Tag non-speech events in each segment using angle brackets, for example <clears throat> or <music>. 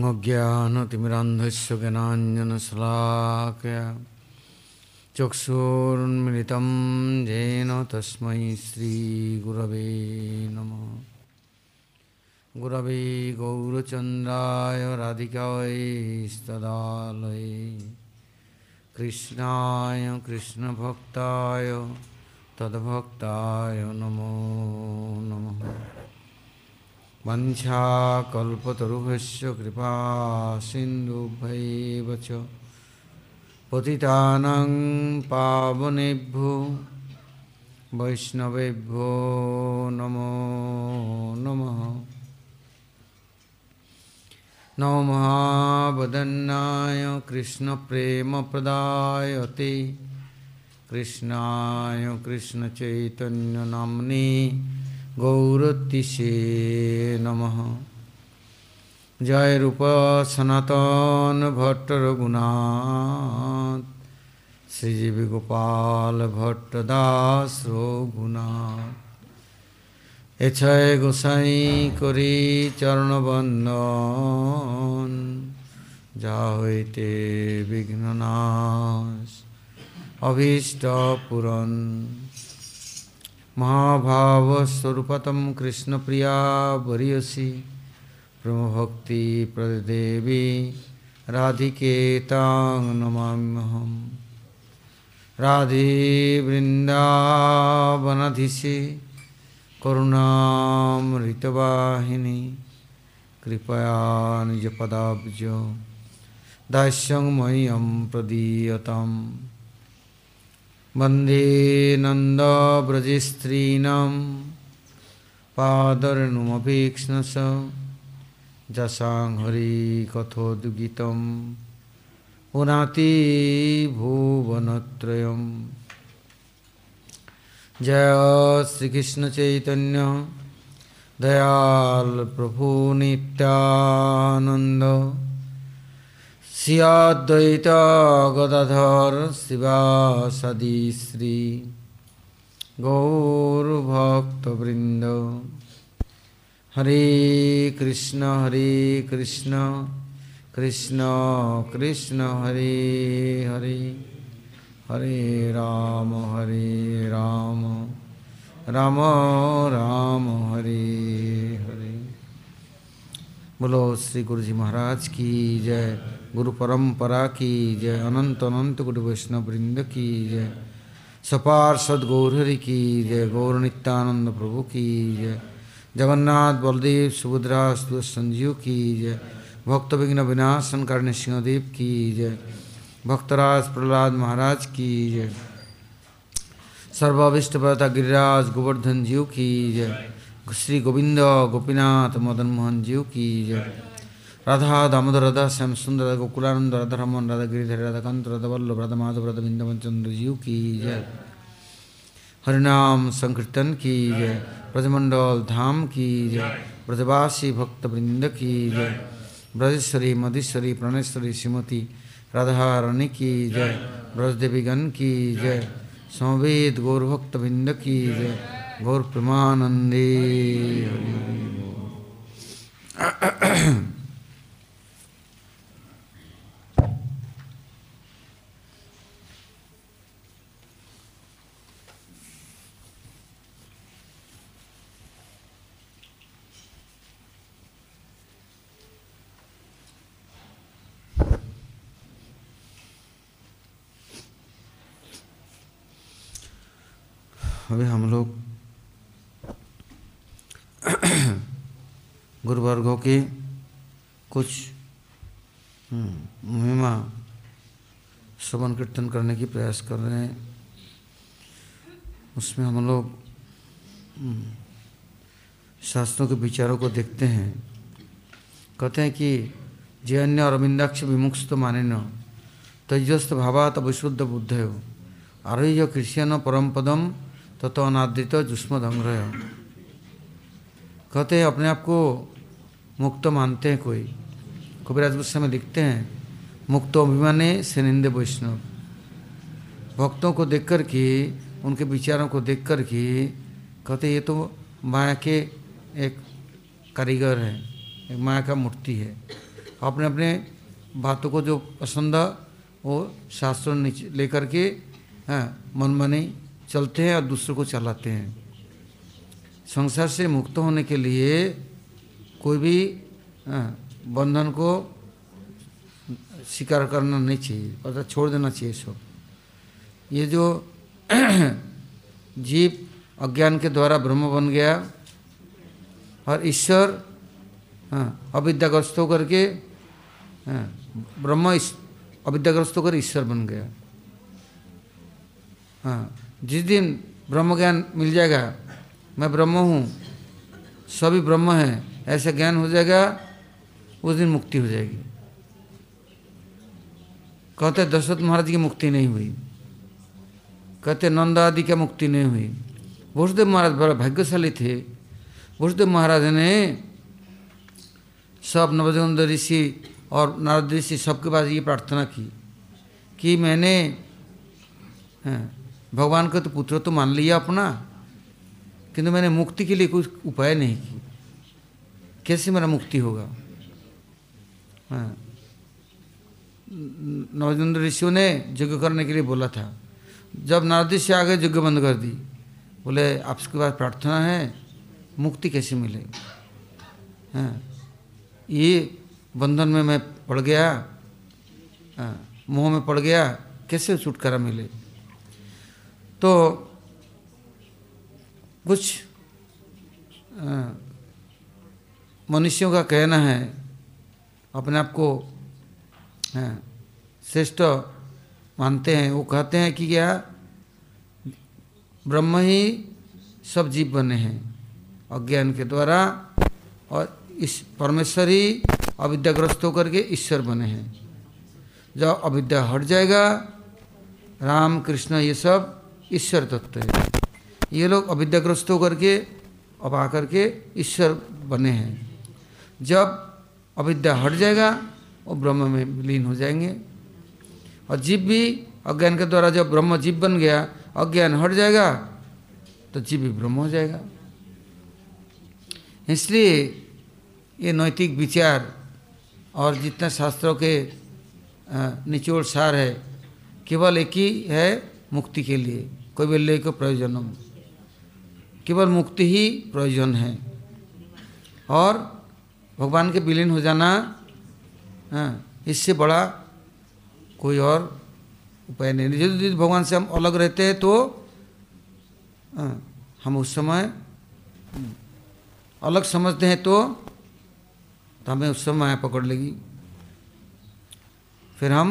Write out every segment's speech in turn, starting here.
ओमज्ञानतिमिरान्धस्य ज्ञानाञ्जनशलाकया चक्षुरुन्मिलितं येन तस्मै श्रीगुरवे नमः गुरवे गौरचन्द्राय राधिकायै कृष्णाय कृष्णभक्ताय तद्भक्ताय नमो नमः वञ्छाकल्पतरुभ्यश्च कृपा सिन्धुभैव च। पतितानां पावनेभ्यो वैष्णवेभ्यो नमो नमः। नमो महावदन्नाय कृष्णप्रेमप्रदायते। कृष्णाय कृष्णचैतन्यनाम्ने গৌরতিষে নম। জয় রূপ সনাতন ভট্ট রঘুনাথ, শ্রীজীবী গোপাল ভট্ট দাস রঘুনাথ। এছয় গোসাই করি চরণবন্দ যা হইতে বিঘ্ন অভীষ্ট পুরন। महाभावस्वरूपतं कृष्णप्रिया वरीयसी। ब्रह्मभक्ति प्रदेवी राधिके तां नमाम्यहं राधे वृन्दावनधिषे करुणामृतवाहिनी, कृपया निजपदाब्ज दास्यं मह्यं प्रदीयताम्। वंदे नन्दव्रजस्त्रीणां पादर्णुमभीक्ष्णस जसां हरिकथोद्गीतं पुनाति भुवनत्रयम्। जय श्रीकृष्णचैतन्य। दयाल प्रभु नित्यानन्द। श्रियाद्वैत गदाधर शिवासदि श्री गौरभक्तवृन्द। हरे कृष्ण हरे कृष्ण कृष्ण कृष्ण, हरे हरे हरे राम हरे राम राम राम, हरे हरे। बोलो श्री गुरु जी महाराज की जय। गुरु परंपरा की जय अनंत अनंत गुरु वैष्णव वृंद की जय सपार सदगौरहरि की जय गौर नित्यानंद प्रभु की जय जगन्नाथ बलदेव सुभद्रा संजीव की जय भक्त विघ्न विनाशन करने सिंहदेव की जय भक्तराज प्रहलाद महाराज की जय सर्वाभिष्ट प्रता गिरिराज गोवर्धन जीव की जय श्री गोविंद गोपीनाथ मदन मोहन जीव की जय राधा, दामोदर, राधा, श्याम सुंदर, राधा गोकुलानंद, राधा रमन, राधा गिरिधर, राधा कांत राधा वल्लभ, राधा माधव, राधा बिंदवन चंद्र जीव की जय। हरिनाम संकीर्तन की जय। ब्रजमंडल धाम की जय। ब्रजवासी भक्त वृंद की जय। ब्रजेश्वरी, मधेश्वरी, प्रणेश्वरी, श्रीमती राधारणी की जय। ब्रजदेवीगण की जय। संवेद गौरभक्त वृंद की जय। गौर प्रेमानंदे। अभी हम लोग गुरुवर्गों की कुछ महिमा, श्रवण कीर्तन करने की प्रयास कर रहे हैं। उसमें हम लोग शास्त्रों के विचारों को देखते हैं। कहते हैं कि जे अन्य अरविंदाक्ष तो माने न तेजस्त भावात विशुद्ध बुद्ध हो आरोह्य कृष्ण परम पदम ततो अनादृत जुष्म धंग्रह कहते हैं, अपने आप को मुक्त मानते हैं कोई। कबीराज गुस्सा में लिखते हैं मुक्त अभिमाने से निंदे वैष्णव। भक्तों को देख कर के, उनके विचारों को देख कर के, कहते ये तो माया के एक कारीगर है, एक माया का मूर्ति है। अपने अपने बातों को जो पसंद वो शास्त्रों लेकर के हाँ मन मनी चलते हैं और दूसरों को चलाते हैं। संसार से मुक्त होने के लिए कोई भी बंधन को स्वीकार करना नहीं चाहिए अर्थात छोड़ देना चाहिए सब। ये जो <clears throat> जीव अज्ञान के द्वारा ब्रह्म बन गया, और ईश्वर अविद्याग्रस्त होकर के ब्रह्म अविद्याग्रस्त होकर ईश्वर बन गया। हाँ। जिस दिन ब्रह्म ज्ञान मिल जाएगा मैं ब्रह्म हूँ सभी ब्रह्म हैं ऐसा ज्ञान हो जाएगा उस दिन मुक्ति हो जाएगी। कहते दशरथ महाराज की मुक्ति नहीं हुई। कहते नंद आदि की मुक्ति नहीं हुई। वसुदेव महाराज बड़ा भाग्यशाली थे। वसुदेव महाराज ने सब नवजोन्द ऋषि और नारद ऋषि सबके पास ये प्रार्थना की कि मैंने हाँ, भगवान का तो पुत्र तो मान लिया अपना। किंतु मैंने मुक्ति के लिए कुछ उपाय नहीं की कैसे मेरा मुक्ति होगा? हाँ। नवजेंद्र ऋषियों ने यज्ञ करने के लिए बोला था। जब नारद से आ गए यज्ञ बंद कर दी बोले आपके पास प्रार्थना है मुक्ति कैसे मिले? हाँ। ये बंधन में मैं पड़ गया। हाँ, मोह में पड़ गया। कैसे छुटकारा मिले? तो कुछ मनुष्यों का कहना है, अपने आप को श्रेष्ठ मानते हैं। वो कहते हैं कि क्या, ब्रह्म ही सब जीव बने हैं, अज्ञान के द्वारा, और इस परमेश्वर ही अविद्याग्रस्त होकर के ईश्वर बने हैं। जब अविद्या हट जाएगा राम कृष्ण ये सब ईश्वर तत्व है। ये लोग अविद्याग्रस्त होकर के अब आकर के ईश्वर बने हैं। जब अविद्या हट जाएगा, वो ब्रह्म में लीन हो जाएँगे। और जीव भी अज्ञान के द्वारा जब ब्रह्म जीव बन गया, अज्ञान हट जाएगा तो जीव भी ब्रह्म हो जाएगा। इसलिए ये नैतिक विचार और जितना शास्त्रों के निचोड़ सार है, केवल एक ही है मुक्ति के लिए। कैवल्य को प्रयोजनम। केवल मुक्ति ही प्रयोजन है। और भगवान के विलीन हो जाना हाँ इससे बड़ा कोई और उपाय नहीं। जो यदि भगवान से हम अलग रहते हैं तो हाँ, हम उस समय अलग समझते हैं तो, तो हमें उस समय माया पकड़ लेगी। फिर हम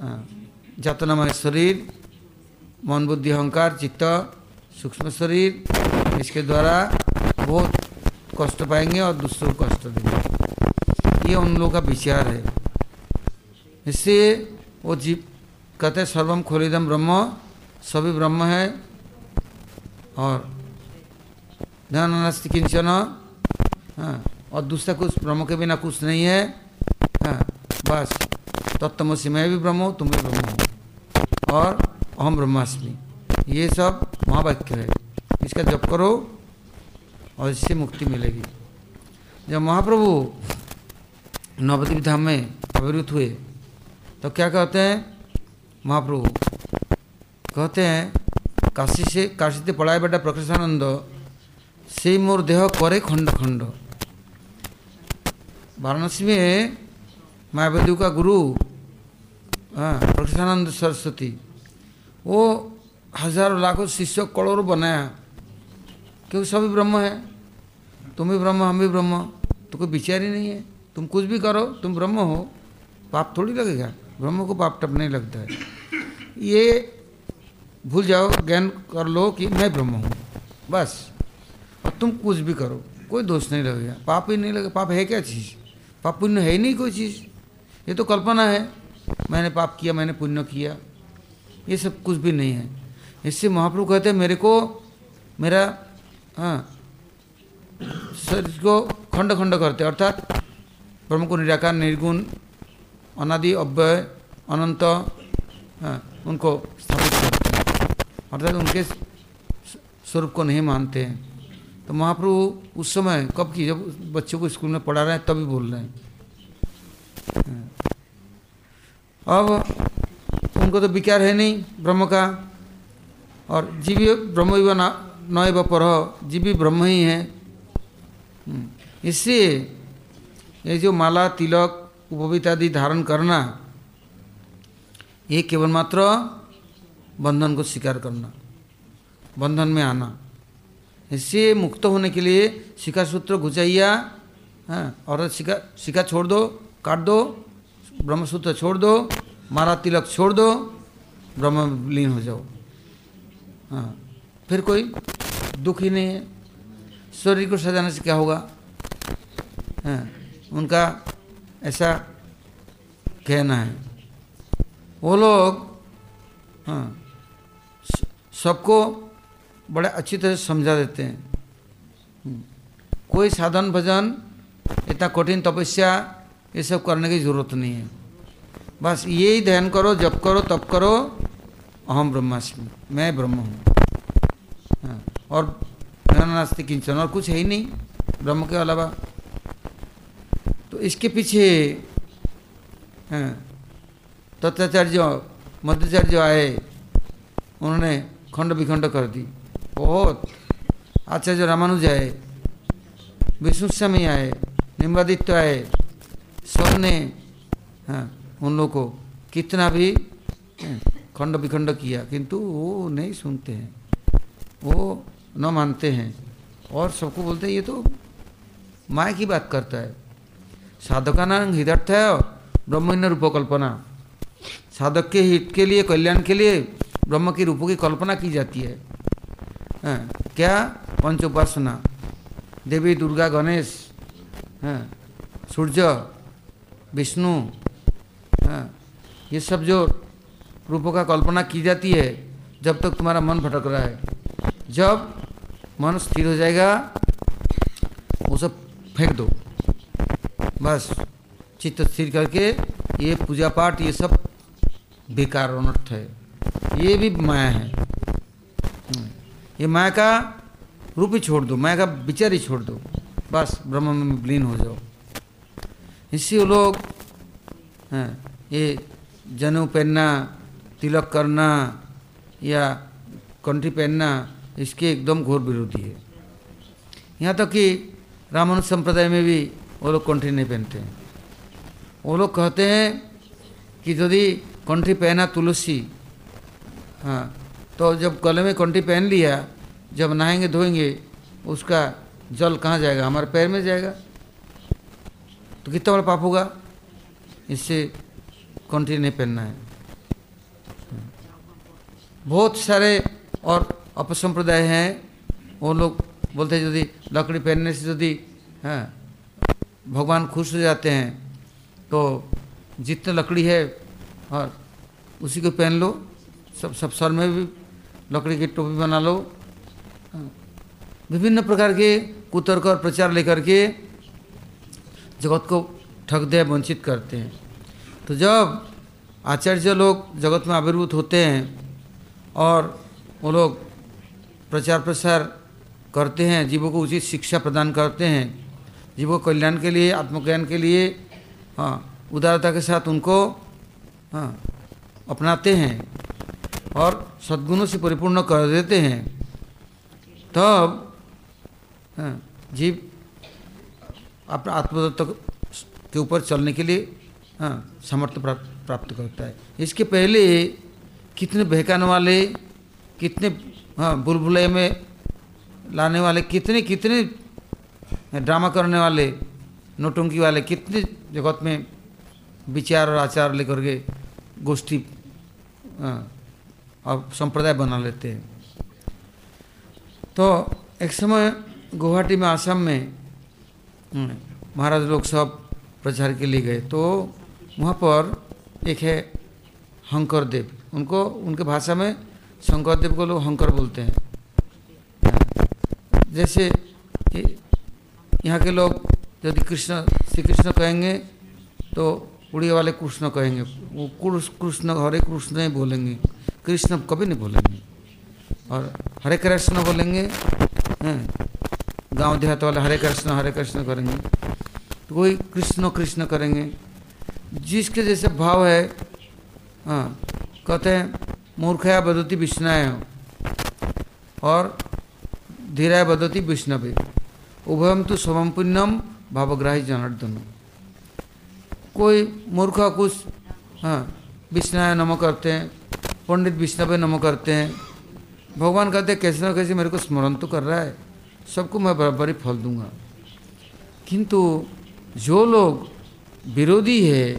हाँ, जातनामय शरीर मन बुद्धि अहंकार चित्त सूक्ष्म शरीर इसके द्वारा बहुत कष्ट पाएँगे और दूसरों को कष्ट देंगे ये उन लोगों का विचार है इससे वो जीव कहते हैं सर्वम खोलिदम ब्रह्म सभी ब्रह्म है और ध्यान किंचन हाँ और दूसरा कुछ ब्रह्म के बिना कुछ नहीं है हाँ बस तत्तमसी मैं भी ब्रह्म हूँ तुम भी ब्रह्म हो और अहम ब्रह्मास्मि ये सब महावाक्य है। इसका जप करो और इससे मुक्ति मिलेगी। जब महाप्रभु नवद्वीप धाम में अविरुद्ध हुए तो क्या कहते हैं? महाप्रभु कहते हैं, काशी से काशी से पढ़ाए बेटा प्रकाशानंद से मोर देह करे खंड खंड। वाराणसी में मायावती का गुरु हाँ प्रकाशानंद सरस्वती। वो हज़ारों लाखों शिष्य करोड़ों बनाया क्योंकि सभी ब्रह्म है। तुम भी ब्रह्म, हम भी ब्रह्म। तो कोई विचार ही नहीं है। तुम कुछ भी करो, तुम ब्रह्म हो। पाप थोड़ी लगेगा। ब्रह्म को पाप टप नहीं लगता है। ये भूल जाओ, ज्ञान कर लो कि मैं ब्रह्म हूँ। बस। और तुम कुछ भी करो। कोई दोष नहीं लगेगा। पाप ही नहीं लगेगा। पाप है क्या चीज़? पाप पुण्य है ही नहीं कोई चीज़। ये तो कल्पना है। मैंने पाप किया, मैंने पुण्य किया। ये सब कुछ भी नहीं है। इससे महाप्रभु कहते हैं मेरे को मेरा हाँ शरीर को खंड खंड करते अर्थात ब्रह्म को निराकार निर्गुण अनादि अव्यय अनंत हाँ, उनको स्थापित करते हैं। अर्थात उनके स्वरूप को नहीं मानते हैं। तो महाप्रभु उस समय कब की जब बच्चों को स्कूल में पढ़ा रहे हैं तभी बोल रहे हैं। अब उनको तो विकार है नहीं ब्रह्म का। और जीवी ब्रह्म व नए व पर जीवी ब्रह्म ही है। हम्म, इसलिए ये जो माला तिलक उपवित आदि धारण करना ये केवल मात्र बंधन को स्वीकार करना बंधन में आना। इससे मुक्त होने के लिए शिखा सूत्र घुचाइया हाँ और शिखा शिखा छोड़ दो काट दो ब्रह्मसूत्र छोड़ दो मारा तिलक छोड़ दो ब्रह्म लीन हो जाओ। हाँ फिर कोई दुख ही नहीं है। शरीर को सजाने से क्या होगा? हाँ उनका ऐसा कहना है। वो लोग हाँ सबको बड़े अच्छी तरह से समझा देते हैं। हम्म, कोई साधन भजन इतना कठिन तपस्या ये सब करने की ज़रूरत नहीं है। बस यही ध्यान करो जप करो तप करो। अहम ब्रह्मास्मि मैं ब्रह्म हूँ। हाँ, और नास्ति किंचन और कुछ है ही नहीं ब्रह्म के अलावा। तो इसके पीछे हाँ, तत्वाचार्य मध्याचार्य आए उन्होंने खंड विखंड कर दी। बहुत। आचार्य रामानुज आए विष्णु स्वामी आए निम्बादित्य आए सबने हाँ उन लोग को कितना भी खंड विखंड किया किंतु वो नहीं सुनते हैं। वो न मानते हैं। और सबको बोलते हैं ये तो माया की बात करता है। साधका नाम हृदर्थ है ब्रह्मण्य रूप कल्पना। साधक के हित के लिए कल्याण के लिए ब्रह्म के रूपों की कल्पना की जाती है। हाँ, क्या? पंच उपासना देवी दुर्गा गणेश। हाँ, सूर्य विष्णु हाँ, ये सब जो रूपों का कल्पना की जाती है जब तक तुम्हारा मन भटक रहा है जब मन स्थिर हो जाएगा वो सब फेंक दो। बस चित्त स्थिर करके ये पूजा पाठ ये सब बेकार अनर्थ है। ये भी माया है। हम्म, ये माया का रूप ही छोड़ दो माया का विचार ही छोड़ दो। बस ब्रह्म में विलीन हो जाओ। इसी वो लोग हैं। ये जनेऊ पहनना, तिलक करना या कंठी पहनना, इसके एकदम घोर विरोधी है। यहाँ तक कि रामानुज संप्रदाय में भी वो लोग कंठी नहीं पहनते हैं। वो लोग कहते हैं कि यदि कंठी पहना तुलसी हाँ तो जब गले में कंठी पहन लिया, जब नहाएँगे धोएँगे, उसका जल कहाँ जाएगा? हमारे पैर में जाएगा। तो कितना बड़ा पाप होगा? इससे कंठी नहीं पहनना है बहुत सारे और अपसंप्रदाय हैं, वो लोग बोलते हैं यदि लकड़ी पहनने से यदि हाँ भगवान खुश हो जाते हैं तो जितने लकड़ी है और उसी को पहन लो, सब सब सर में भी लकड़ी की टोपी बना लो। विभिन्न प्रकार के कुतर्क और प्रचार लेकर के जगत को ठग दे, वंचित करते हैं तो जब आचार्य लोग जगत में आविर्भूत होते हैं और वो लोग प्रचार प्रसार करते हैं जीवों को उचित शिक्षा प्रदान करते हैं जीवों कल्याण के लिए आत्मज्ञान के लिए हाँ उदारता के साथ उनको हाँ अपनाते हैं और सद्गुणों से परिपूर्ण कर देते हैं तब हाँ, जीव अपना आत्मदत्त के ऊपर चलने के लिए हाँ सामर्थ्य प्राप्त करता है। इसके पहले कितने बहकाने वाले, कितने हाँ बुलबुले में लाने वाले, कितने कितने ड्रामा करने वाले, नोटंकी वाले, कितने जगत में विचार और आचार लेकर के गोष्ठी और संप्रदाय बना लेते हैं। तो एक समय गुवाहाटी में आसाम में महाराज लोग सब प्रचार के लिए गए। तो वहाँ पर एक है हंकर देव। उनको, उनके भाषा में शंकर देव को लोग हंकर बोलते हैं। जैसे कि यहाँ के लोग यदि कृष्ण श्री कृष्ण कहेंगे तो उड़िया वाले कृष्ण कहेंगे। वो कृष्ण, हरे कृष्ण ही बोलेंगे। कृष्ण कभी नहीं बोलेंगे। और हरे कृष्ण बोलेंगे गाँव देहात वाले हरे कृष्ण हरे कृष्ण करेंगे। तो कोई कृष्ण कृष्ण करेंगे। जिसके जैसे भाव है हाँ कहते हैं, मूर्खया बदती विष्णाय और धीराय बदती विष्णवे उभयम तो स्वम पुण्यम भावग्राही जनार्दन कोई मूर्ख कुछ हाँ विष्णाय नमो करते हैं, पंडित विष्णवे नमो करते हैं, भगवान कहते हैं, कैसे ना कैसे मेरे को स्मरण तो कर रहा है, सबको मैं बराबर ही फल दूँगा। किंतु जो लोग विरोधी है।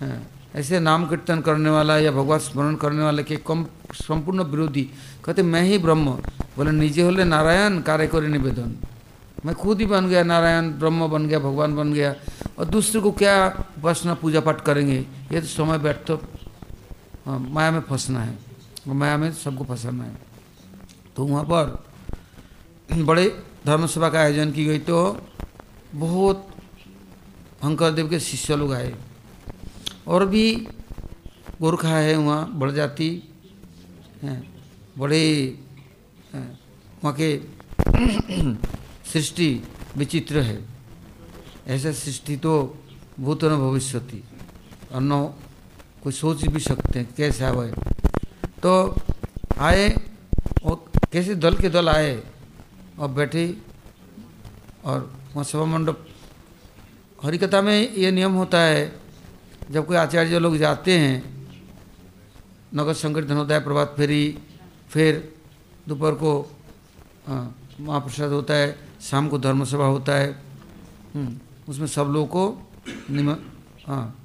हाँ, ऐसे नाम कीर्तन करने वाला या भगवान स्मरण करने वाले के कम संपूर्ण विरोधी। कहते मैं ही ब्रह्म बोले निजे होले नारायण कार्य करे निवेदन। मैं खुद ही बन गया नारायण ब्रह्म बन गया भगवान बन गया। और दूसरे को क्या उपासना पूजा पाठ करेंगे? ये तो समय बैठ तो माया में फंसना है। और माया में सबको फंसाना है। तो वहाँ पर बड़े धर्म सभा का आयोजन की गई तो बहुत शंकर देव के शिष्य लोग आए। और भी गोरखा है वहाँ, बड़ जाति, हैं, बड़े वहाँ के <clears throat> सृष्टि विचित्र है। ऐसा सृष्टि तो भूत न भविष्यति अन्य कोई सोच भी सकते हैं कैसे आवे तो आए और कैसे दल के दल आए, और बैठे, और वहाँ सभा मंडप हरिकथा में ये नियम होता है, जब कोई आचार्य लोग जाते हैं, नगर संगठन होता है प्रभात फेरी, फिर दोपहर को महाप्रसाद होता है, शाम को धर्म सभा होता है उसमें सब लोगों को निम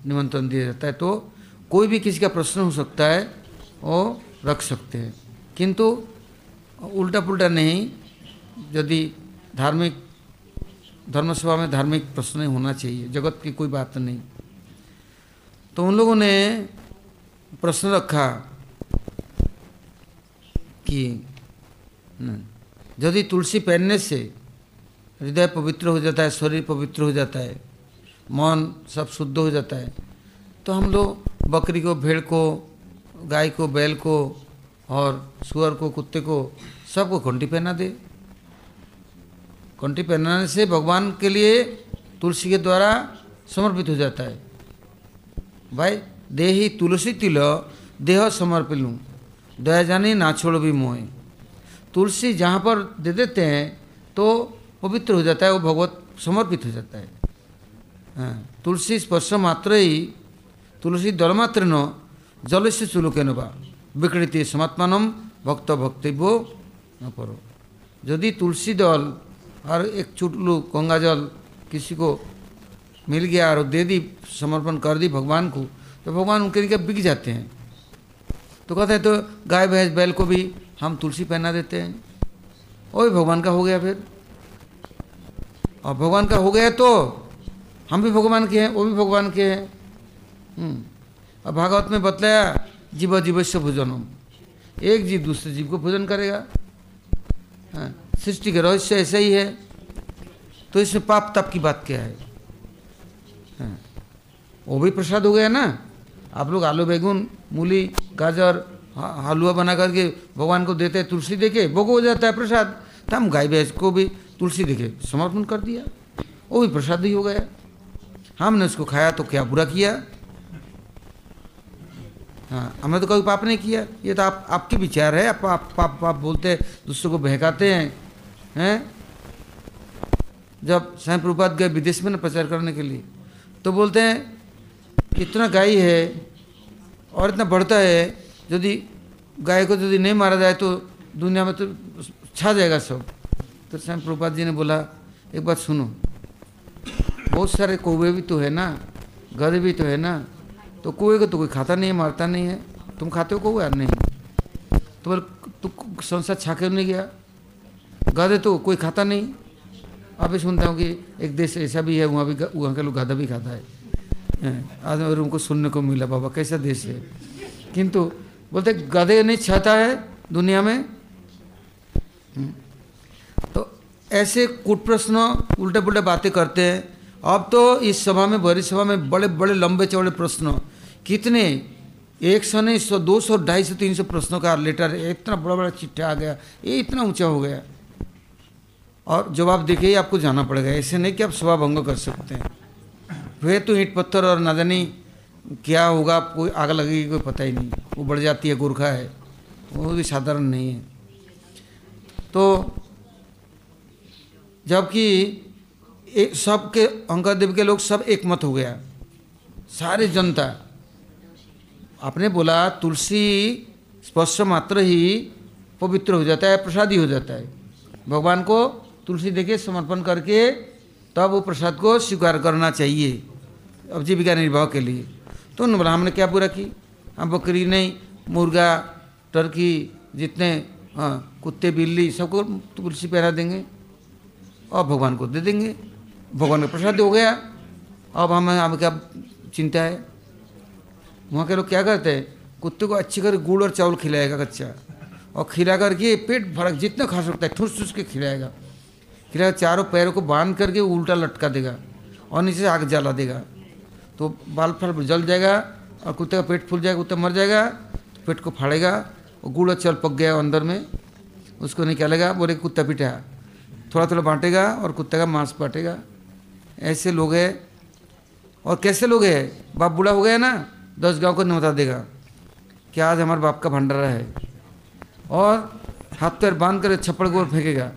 निमंत्रण दिया जाता है। तो कोई भी किसी का प्रश्न हो सकता है, वो रख सकते हैं। किंतु उल्टा पुल्टा नहीं, यदि धार्मिक धर्मसभा में धार्मिक प्रश्न होना चाहिए, जगत की कोई बात नहीं। तो उन लोगों ने प्रश्न रखा कि यदि तुलसी पहनने से हृदय पवित्र हो जाता है, शरीर पवित्र हो जाता है, मन सब शुद्ध हो जाता है तो हम लोग बकरी को, भेड़ को, गाय को, बैल को और सुअर को, कुत्ते को सबको घंटी पहना दे। कंठी पहनाने से भगवान के लिए तुलसी के द्वारा समर्पित हो जाता है। भाई, देही तुलसी तिल, देह समर्पित लूँ। दया जानी ना छोड़ो भी मोहे। तुलसी जहाँ पर दे देते हैं तो पवित्र हो जाता है, वो भगवत समर्पित हो जाता है। हाँ तुलसी स्पर्श मात्र ही, तुलसी दल मात्र न जल से चुलुके नवा विकृति समात्मान भक्त भक्तव्य न परो यदि तुलसी दल और एक चुटलू गंगा जल किसी को मिल गया और दे दी, समर्पण कर दी भगवान को तो भगवान उनके लिए बिक जाते हैं। तो कहते हैं तो गाय, भैंस, बैल को भी हम तुलसी पहना देते हैं। वो भी भगवान का हो गया फिर। और भगवान का हो गया तो हम भी भगवान के हैं, वो भी भगवान के हैं। और भागवत में बतलाया, जीव जीवस्य भोजनम। एक जीव दूसरे जीव को भोजन करेगा। हाँ। सृष्टि का रहस्य ऐसा ही है। तो इसमें पाप तप की बात क्या है? हाँ। वो भी प्रसाद हो गया ना? आप लोग आलू, बैगुन, मूली, गाजर हलवा बना करके भगवान को देते हैं तुलसी देके भोग हो जाता है प्रसाद। तो हम गाय भैंस को भी तुलसी देखे समर्पण कर दिया। वो भी प्रसाद ही हो गया। हमने उसको खाया तो क्या बुरा किया? हाँ हमने तो कभी पाप नहीं किया। ये तो आप, आपके विचार है। आप पाप पाप पाप बोलते हैं, दूसरों को बहकाते हैं। हैं? जब स्वयं प्रभुपात गए विदेश में ना प्रचार करने के लिए तो बोलते हैं, इतना गाय है और इतना बढ़ता है, यदि गाय को यदि नहीं मारा जाए तो दुनिया में तो छा जाएगा सब। तो स्वयं प्रभुपात जी ने बोला, एक बात सुनो, बहुत सारे कौवे भी तो है ना गधे भी तो है ना तो कुएँ को तो कोई खाता नहीं है, मारता नहीं है, तुम खाते हो कौआ नहीं? तो बोले, तू संसार छा क्यों नहीं गया? गधे तो कोई खाता नहीं। अभी सुनता हूँ कि एक देश ऐसा भी है, वहाँ भी वहाँ के लोग गधा भी खाता है। आज और उनको सुनने को मिला, बाबा कैसा देश है। किंतु बोलते गधे नहीं छाता है दुनिया में। तो ऐसे कुट प्रश्न उल्टे पुल्टे बातें करते हैं। अब तो इस सभा में, बड़ी सभा में बड़े बड़े लंबे चौड़े प्रश्न। कितने? एक सौ नहीं सौ, दो सौ, ढाई सौ, तीन सौ प्रश्नों का लेटर, इतना बड़ा बड़ा चिट्ठा आ गया, ये इतना ऊँचा हो गया। और जवाब देके ही आपको जाना पड़ेगा। ऐसे नहीं कि आप सभा भंग कर सकते हैं। वे तो ईंट पत्थर और नादानी, क्या होगा कोई आग लगेगी, कोई पता ही नहीं। वो बढ़ जाती है, गुरखा है। वो भी साधारण नहीं है। तो जबकि एक सबके, अंकदेव के लोग सब एक मत हो गया। सारे जनता, आपने बोला, तुलसी स्पर्श मात्र ही पवित्र हो जाता है, प्रसादी हो जाता है। भगवान को तुलसी देके समर्पण करके तब वो प्रसाद को स्वीकार करना चाहिए, अब जीविका निर्वाह के लिए। तो उन्होंने बोला हमने क्या पूरा की? हम बकरी नहीं, मुर्गा, टर्की, जितने हाँ कुत्ते, बिल्ली, सबको तुलसी पहना देंगे, और भगवान को दे देंगे। भगवान का प्रसाद हो गया, अब हमें हमें क्या चिंता है? वहाँ के लोग क्या करते हैं? कुत्ते को अच्छी कर गुड़ और चावल खिलाएगा कच्चा, और खिला करके पेट भर, जितना खा सकता है, ठूस ठूस के खिलाएगा। खिलाएगा चारों पैरों को बाँध करके उल्टा लटका देगा और नीचे से आग जला देगा। तो बाल फल जल जाएगा और कुत्ते का पेट फूल जाएगा, कुत्ता मर जाएगा, पेट को फाड़ेगा और गुड़ चावल पक गया अंदर में। उसको निकालेगा, बोले कुत्ता पीटा। थोड़ा थोड़ा बांटेगा और कुत्ते का मांस बांटेगा। ऐसे लोग हैं। और कैसे लोग हैं? बाप बूढ़ा हो गया ना, दस गाँव को न्योता देगा कि आज हमारे बाप का भंडारा है। और हाथ पैर बाँध कर छप्पड़ को फेंकेगा।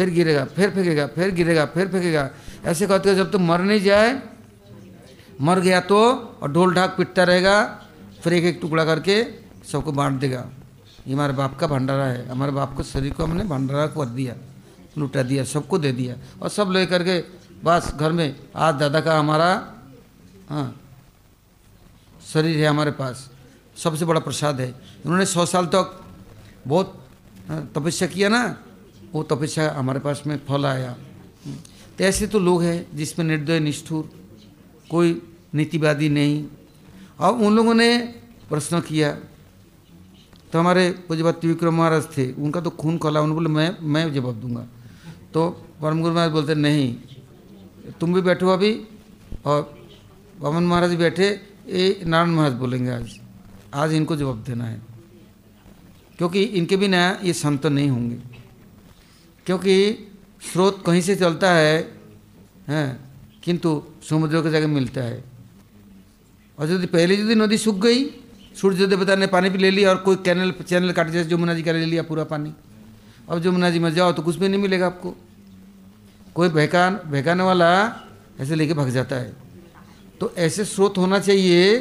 फिर गिरेगा, फिर फेंकेगा, फिर गिरेगा, फिर फेंकेगा। ऐसे कहते जब तो मर नहीं जाए, मर गया तो और ढोल ढाक पिटता रहेगा, फिर एक एक टुकड़ा करके सबको बांट देगा। ये हमारे बाप का भंडारा है। हमारे बाप को शरीर को हमने भंडारा कर दिया, लुटा दिया, सबको दे दिया। और सब ले करके बस घर में, आज दादा का हमारा हाँ शरीर है हमारे पास। सबसे बड़ा प्रसाद है। उन्होंने सौ साल तक तो बहुत तपस्या किया ना वो तपस्या हमारे पास में फल आया। तो ऐसे तो लोग हैं जिसमें निर्दय, निष्ठुर, कोई नीतिवादी नहीं। और उन लोगों ने प्रश्न किया तो हमारे पूज्यपात त्रिविक्रम महाराज थे, उनका तो खून खोला, उन्होंने बोले, मैं मैं जवाब दूँगा। तो परम गुरु महाराज बोलते, नहीं, तुम भी बैठो अभी, और पवन महाराज बैठे, ये नारायण महाराज बोलेंगे आज। आज इनको जवाब देना है, क्योंकि इनके बिना ये संत नहीं होंगे। क्योंकि स्रोत कहीं से चलता है, हैं, किंतु समुद्र के जगह मिलता है। और यदि पहले यदि नदी सूख गई, सूर्य देवता ने पानी भी ले लिया और कोई कैनल चैनल काट जैसे जमुना जी का ले लिया पूरा पानी। अब जमुना जी में जाओ तो कुछ भी नहीं मिलेगा आपको। कोई बहकान, बहकाने वाला ऐसे लेके भाग जाता है। तो ऐसे स्रोत होना चाहिए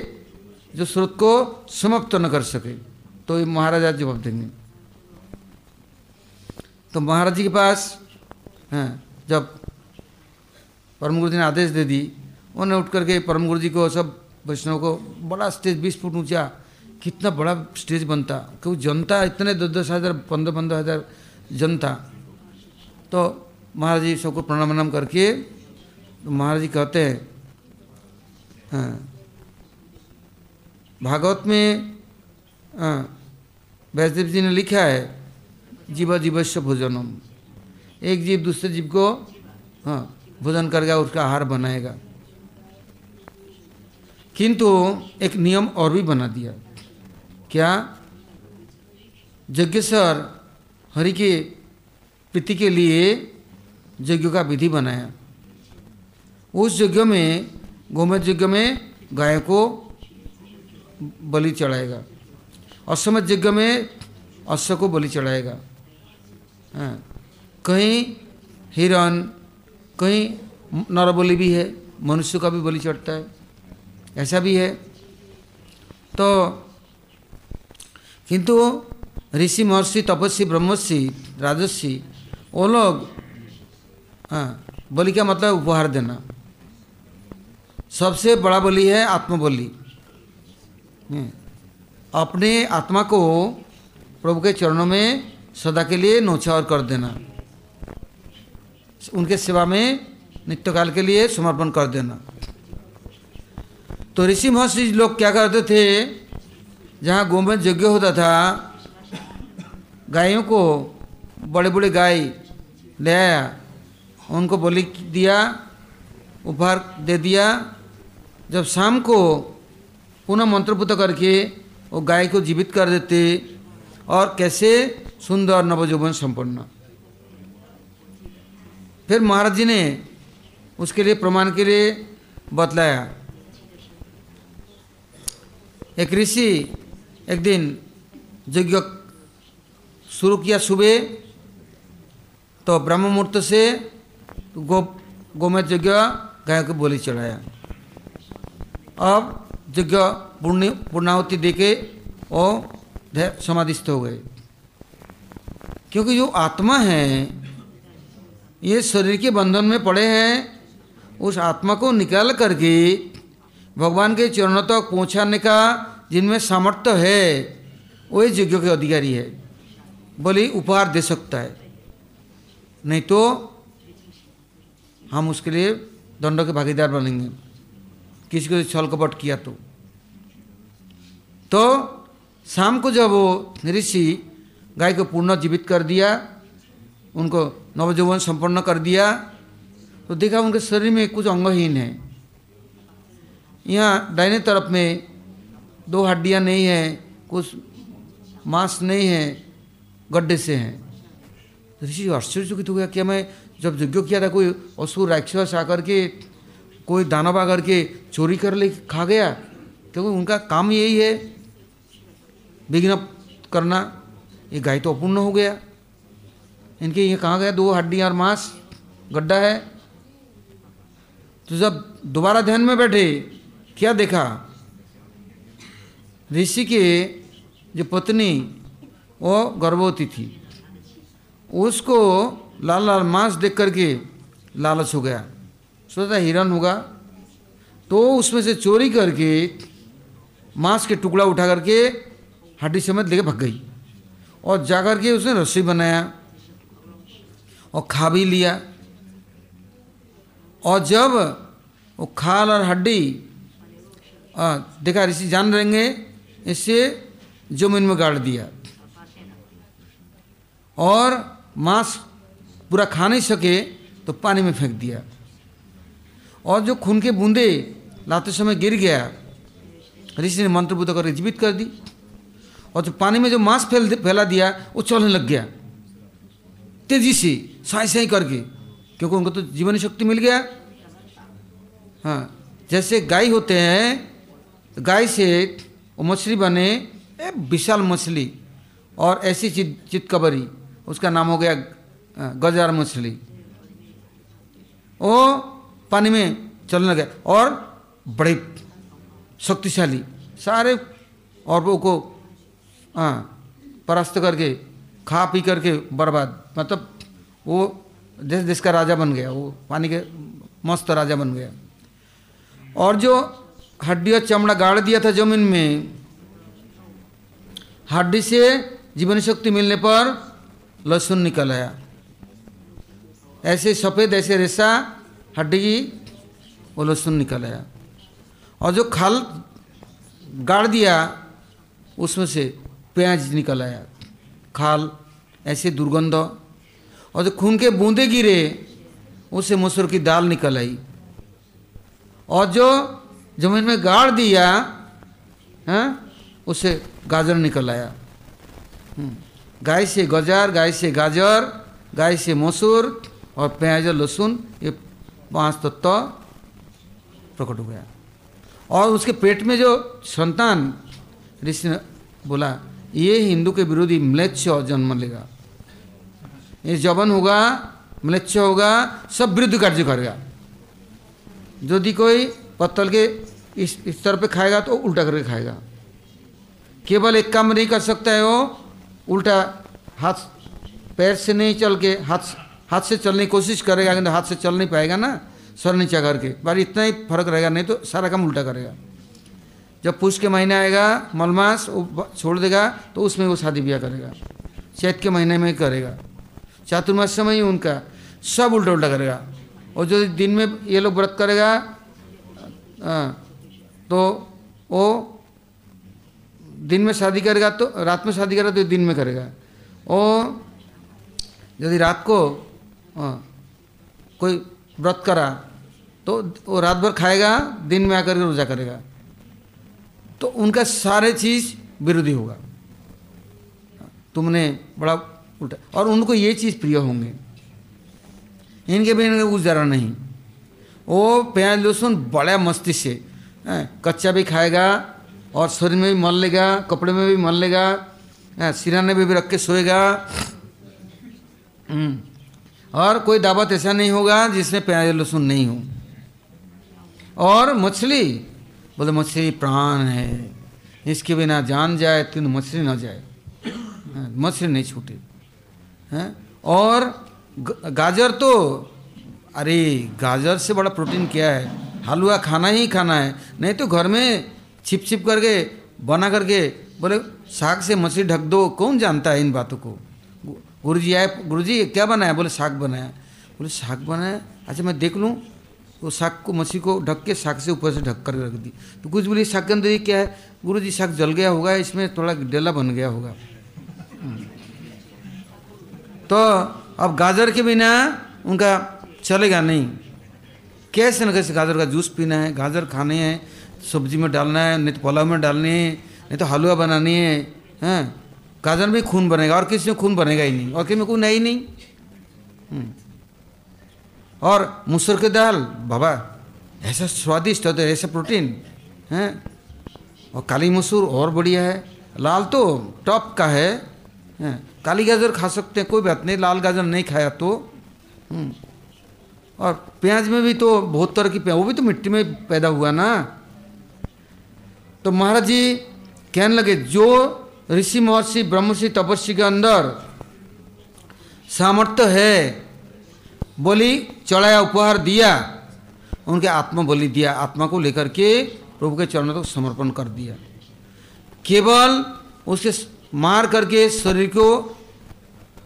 जो स्रोत को समाप्त न कर सके। तो ये महाराजा जवाब देंगे। तो महाराज जी के पास, हैं, जब परम गुरु जी ने आदेश दे दी, उन्होंने उठ करके परम गुरु जी को, सब वैष्णव को, बड़ा स्टेज, बीस फुट ऊँचा, कितना बड़ा स्टेज बनता क्योंकि जनता इतने दस दस हज़ार, पंद्रह पंद्रह हज़ार जनता। तो महाराज जी सबको प्रणाम प्रणाम करके तो महाराज जी कहते हैं हाँ भागवत में हाँ वैष्णव जी ने लिखा है जीव जीवस्व भोजनम। एक जीव दूसरे जीव को हाँ भोजन करके उसका आहार बनाएगा। किंतु एक नियम और भी बना दिया। क्या? यज्ञेश्वर हरि के प्रीति के लिए यज्ञ का विधि बनाया। उस यज्ञ में, गोमत यज्ञ में गाय को बलि चढ़ाएगा। असमत यज्ञ में अश्व को बलि चढ़ाएगा। कहीं हिरण कहीं नर बलि भी है, मनुष्य का भी बलि चढ़ता है। ऐसा भी है। तो किंतु ऋषि महर्षि, तपस्वी ब्रह्मषि राजस्वी, वो लोग हाँ बलि का मतलब उपहार देना। सबसे बड़ा बलि है आत्मबलि। अपने आत्मा को प्रभु के चरणों में सदा के लिए नौछावर कर देना। उनके सेवा में नित्यकाल के लिए समर्पण कर देना। तो ऋषि महर्षि लोग क्या करते थे, जहाँ गोमेद यज्ञ होता था, गायों को बड़े बड़े गाय ले आया, उनको बलि दिया, उपहार दे दिया। जब शाम को पुनः मंत्रपुत करके वो गाय को जीवित कर देते और कैसे सुंदर नवजोबन संपन्न। फिर महाराज जी ने उसके लिए प्रमाण के लिए बतलाया। एक ऋषि एक दिन यज्ञ शुरू किया सुबह तो ब्रह्म मुहूर्त से गो गोमत यज्ञ गाय को बोली चढ़ाया। अब यज्ञ पूर्ण पूर्णाहुति दे के वो समाधिस्थ हो गए। क्योंकि जो आत्मा है, ये शरीर के बंधन में पड़े हैं, उस आत्मा को निकाल करके भगवान के चरणों तक तो पहुँचाने का जिनमें सामर्थ्य है वही यज्ञ के अधिकारी है। बोली उपहार दे सकता है। नहीं तो हम उसके लिए दंड के भागीदार बनेंगे। किसी को छल कपट किया तो। तो शाम को जब वो ऋषि गाय को पूर्ण जीवित कर दिया, उनको नवजीवन संपन्न कर दिया तो देखा उनके शरीर में कुछ अंगहीन है। यहाँ दाहिने तरफ़ में दो हड्डियाँ नहीं हैं, कुछ मांस नहीं है, गड्ढे से हैं। ऋषि आश्चर्यचकित हो गया, क्या मैं जब यज्ञ किया था, कोई असुर, राक्षस आकर के, कोई दानव आकर के चोरी कर ले, खा गया? क्योंकि उनका काम यही है, विघ्न करना। ये गाय तो अपूर्ण हो गया। इनके ये कहाँ गया? दो हड्डी और मांस, गड्ढा है। तो जब दोबारा ध्यान में बैठे, क्या देखा? ऋषि के जो पत्नी, वो गर्भवती थी। उसको लाल लाल मांस देख करके लालच हो गया। सोचा हिरन होगा। तो उसमें से चोरी करके मांस के टुकड़ा उठा करके हड्डी समेत लेके भग गई। और जाकर के उसने रस्सी बनाया और खा भी लिया। और जब वो खाल और हड्डी देखा, ऋषि जान रहेंगे, इससे ज़मीन में गाड़ दिया। और मांस पूरा खा नहीं सके तो पानी में फेंक दिया। और जो खून के बूंदे लाते समय गिर गया, ऋषि ने मंत्रबुद्ध कर जीवित कर दी। और जो पानी में जो मांस फैल फैला दिया, वो चलने लग गया। तेज़ी से, साई साई करके। क्योंकि उनको तो जीवन शक्ति मिल गया। हाँ जैसे गाय होते हैं तो गाय से वो मछली बने विशाल मछली और ऐसी चित, चितकबरी, उसका नाम हो गया गजार मछली। वो पानी में चलने लगे और बड़े शक्तिशाली सारे और वो को हाँ परास्त करके, खा पी करके बर्बाद। मतलब वो देश देश का राजा बन गया, वो पानी के मस्त राजा बन गया। और जो हड्डी और चमड़ा गाड़ दिया था ज़मीन में, हड्डी से जीवन शक्ति मिलने पर लहसुन निकल आया। ऐसे सफ़ेद, ऐसे रेशा हड्डी की, वो लहसुन निकल आया। और जो खाल गाड़ दिया, उसमें से प्याज निकल आया खाल ऐसे दुर्गंध। और जो खून के बूंदे गिरे उससे मसूर की दाल निकल आई। और जो ज़मीन में गाड़ दिया है हाँ, उससे गाजर निकल आया। हम्म, गाय से गजर गाय से गाजर गाय से मसूर और प्याज और लहसुन ये पाँच तत्व प्रकट हो गया। और उसके पेट में जो संतान ऋषि बोला ये हिंदू के विरोधी म्लेच्छ जन्म लेगा। ये जवन होगा, म्लेच्छ होगा, सब विरुद्ध कार्य करेगा। यदि कोई पत्तल के इस स्तर पे खाएगा तो उल्टा करके खाएगा। केवल एक काम नहीं कर सकता है वो, उल्टा हाथ, पैर से नहीं चल के, हाथ हाथ से चलने की कोशिश करेगा किंतु हाथ से चल नहीं पाएगा ना, सर नीचा करके बार इतना ही फ़र्क रहेगा, नहीं तो सारा काम उल्टा करेगा। जब पुष के महीने आएगा मलमास छोड़ देगा तो उसमें वो शादी ब्याह करेगा। चैत के महीने में करेगा। चातुर्मास समय ही उनका सब उल्टा उल्टा करेगा। और जो दिन में ये लोग व्रत करेगा आ, तो वो दिन में शादी करेगा तो रात में शादी करेगा तो दिन में करेगा। और यदि रात को आ, कोई व्रत करा तो वो रात भर खाएगा दिन में आकर के रोजा करेगा। तो उनका सारे चीज़ विरोधी होगा। तुमने बड़ा उल्टा और उनको ये चीज़ प्रिय होंगे। इनके भी इनका गुजारा नहीं। वो प्याज लहसुन बड़ा मस्ती से कच्चा भी खाएगा और शरीर में भी मल लेगा कपड़े में भी मल लेगा सिराने में भी रख के सोएगा। हम्म, और कोई दावत ऐसा नहीं होगा जिसमें प्याज लहसुन नहीं हो। और मछली बोले, मछली प्राण है। इसके बिना जान जाए तो मछली ना जाए। मछली नहीं छूटे। हैं? और गाजर तो अरे, गाजर से बड़ा प्रोटीन क्या है? हलवा खाना ही खाना है। नहीं तो घर में छिप छिप करके, बना करके, बोले, साग से मछली ढक दो। कौन जानता है इन बातों को? गुरु जी आए गुरु जी क्या बनाया? बोले, साग बनाया। बोले, साग बनाया? अच्छा मैं देख लूँ। वो साग को, मछली को ढक के साग से ऊपर से ढक कर रख दी। तो कुछ बोली साग के अंदर ये क्या है? गुरु जी साग जल गया होगा, इसमें थोड़ा डेला बन गया होगा। तो अब गाजर के बिना उनका चलेगा नहीं। कैसे न कैसे गाजर का जूस पीना है, गाजर खाने हैं, सब्ज़ी में डालना है, नहीं तो पुलाव में डालनी है, नहीं तो हलवा बनानी है, हैं। गाजर में खून बनेगा और किसी में खून बनेगा ही नहीं, और किसी में खून है ही नहीं। हम्म। और मुसर की दाल, बाबा, ऐसा स्वादिष्ट होता है, ऐसा प्रोटीन हैं और काली मसूर और बढ़िया है लाल तो टॉप का है, हैं। काली गाजर खा सकते हैं, कोई बात नहीं, लाल गाजर नहीं खाया तो हम्म। और प्याज में भी तो बहुत तरह की प्याज वो भी तो मिट्टी में पैदा हुआ ना तो महाराज जी कहने लगे, जो ऋषि महर्षि ब्रह्मषि तपस्वी के अंदर सामर्थ्य है बोली, चढ़ाया उपहार दिया। उनके आत्मा बलि, दिया। आत्मा को लेकर के प्रभु के चरणों तक समर्पण कर दिया। केवल उसे मार करके शरीर को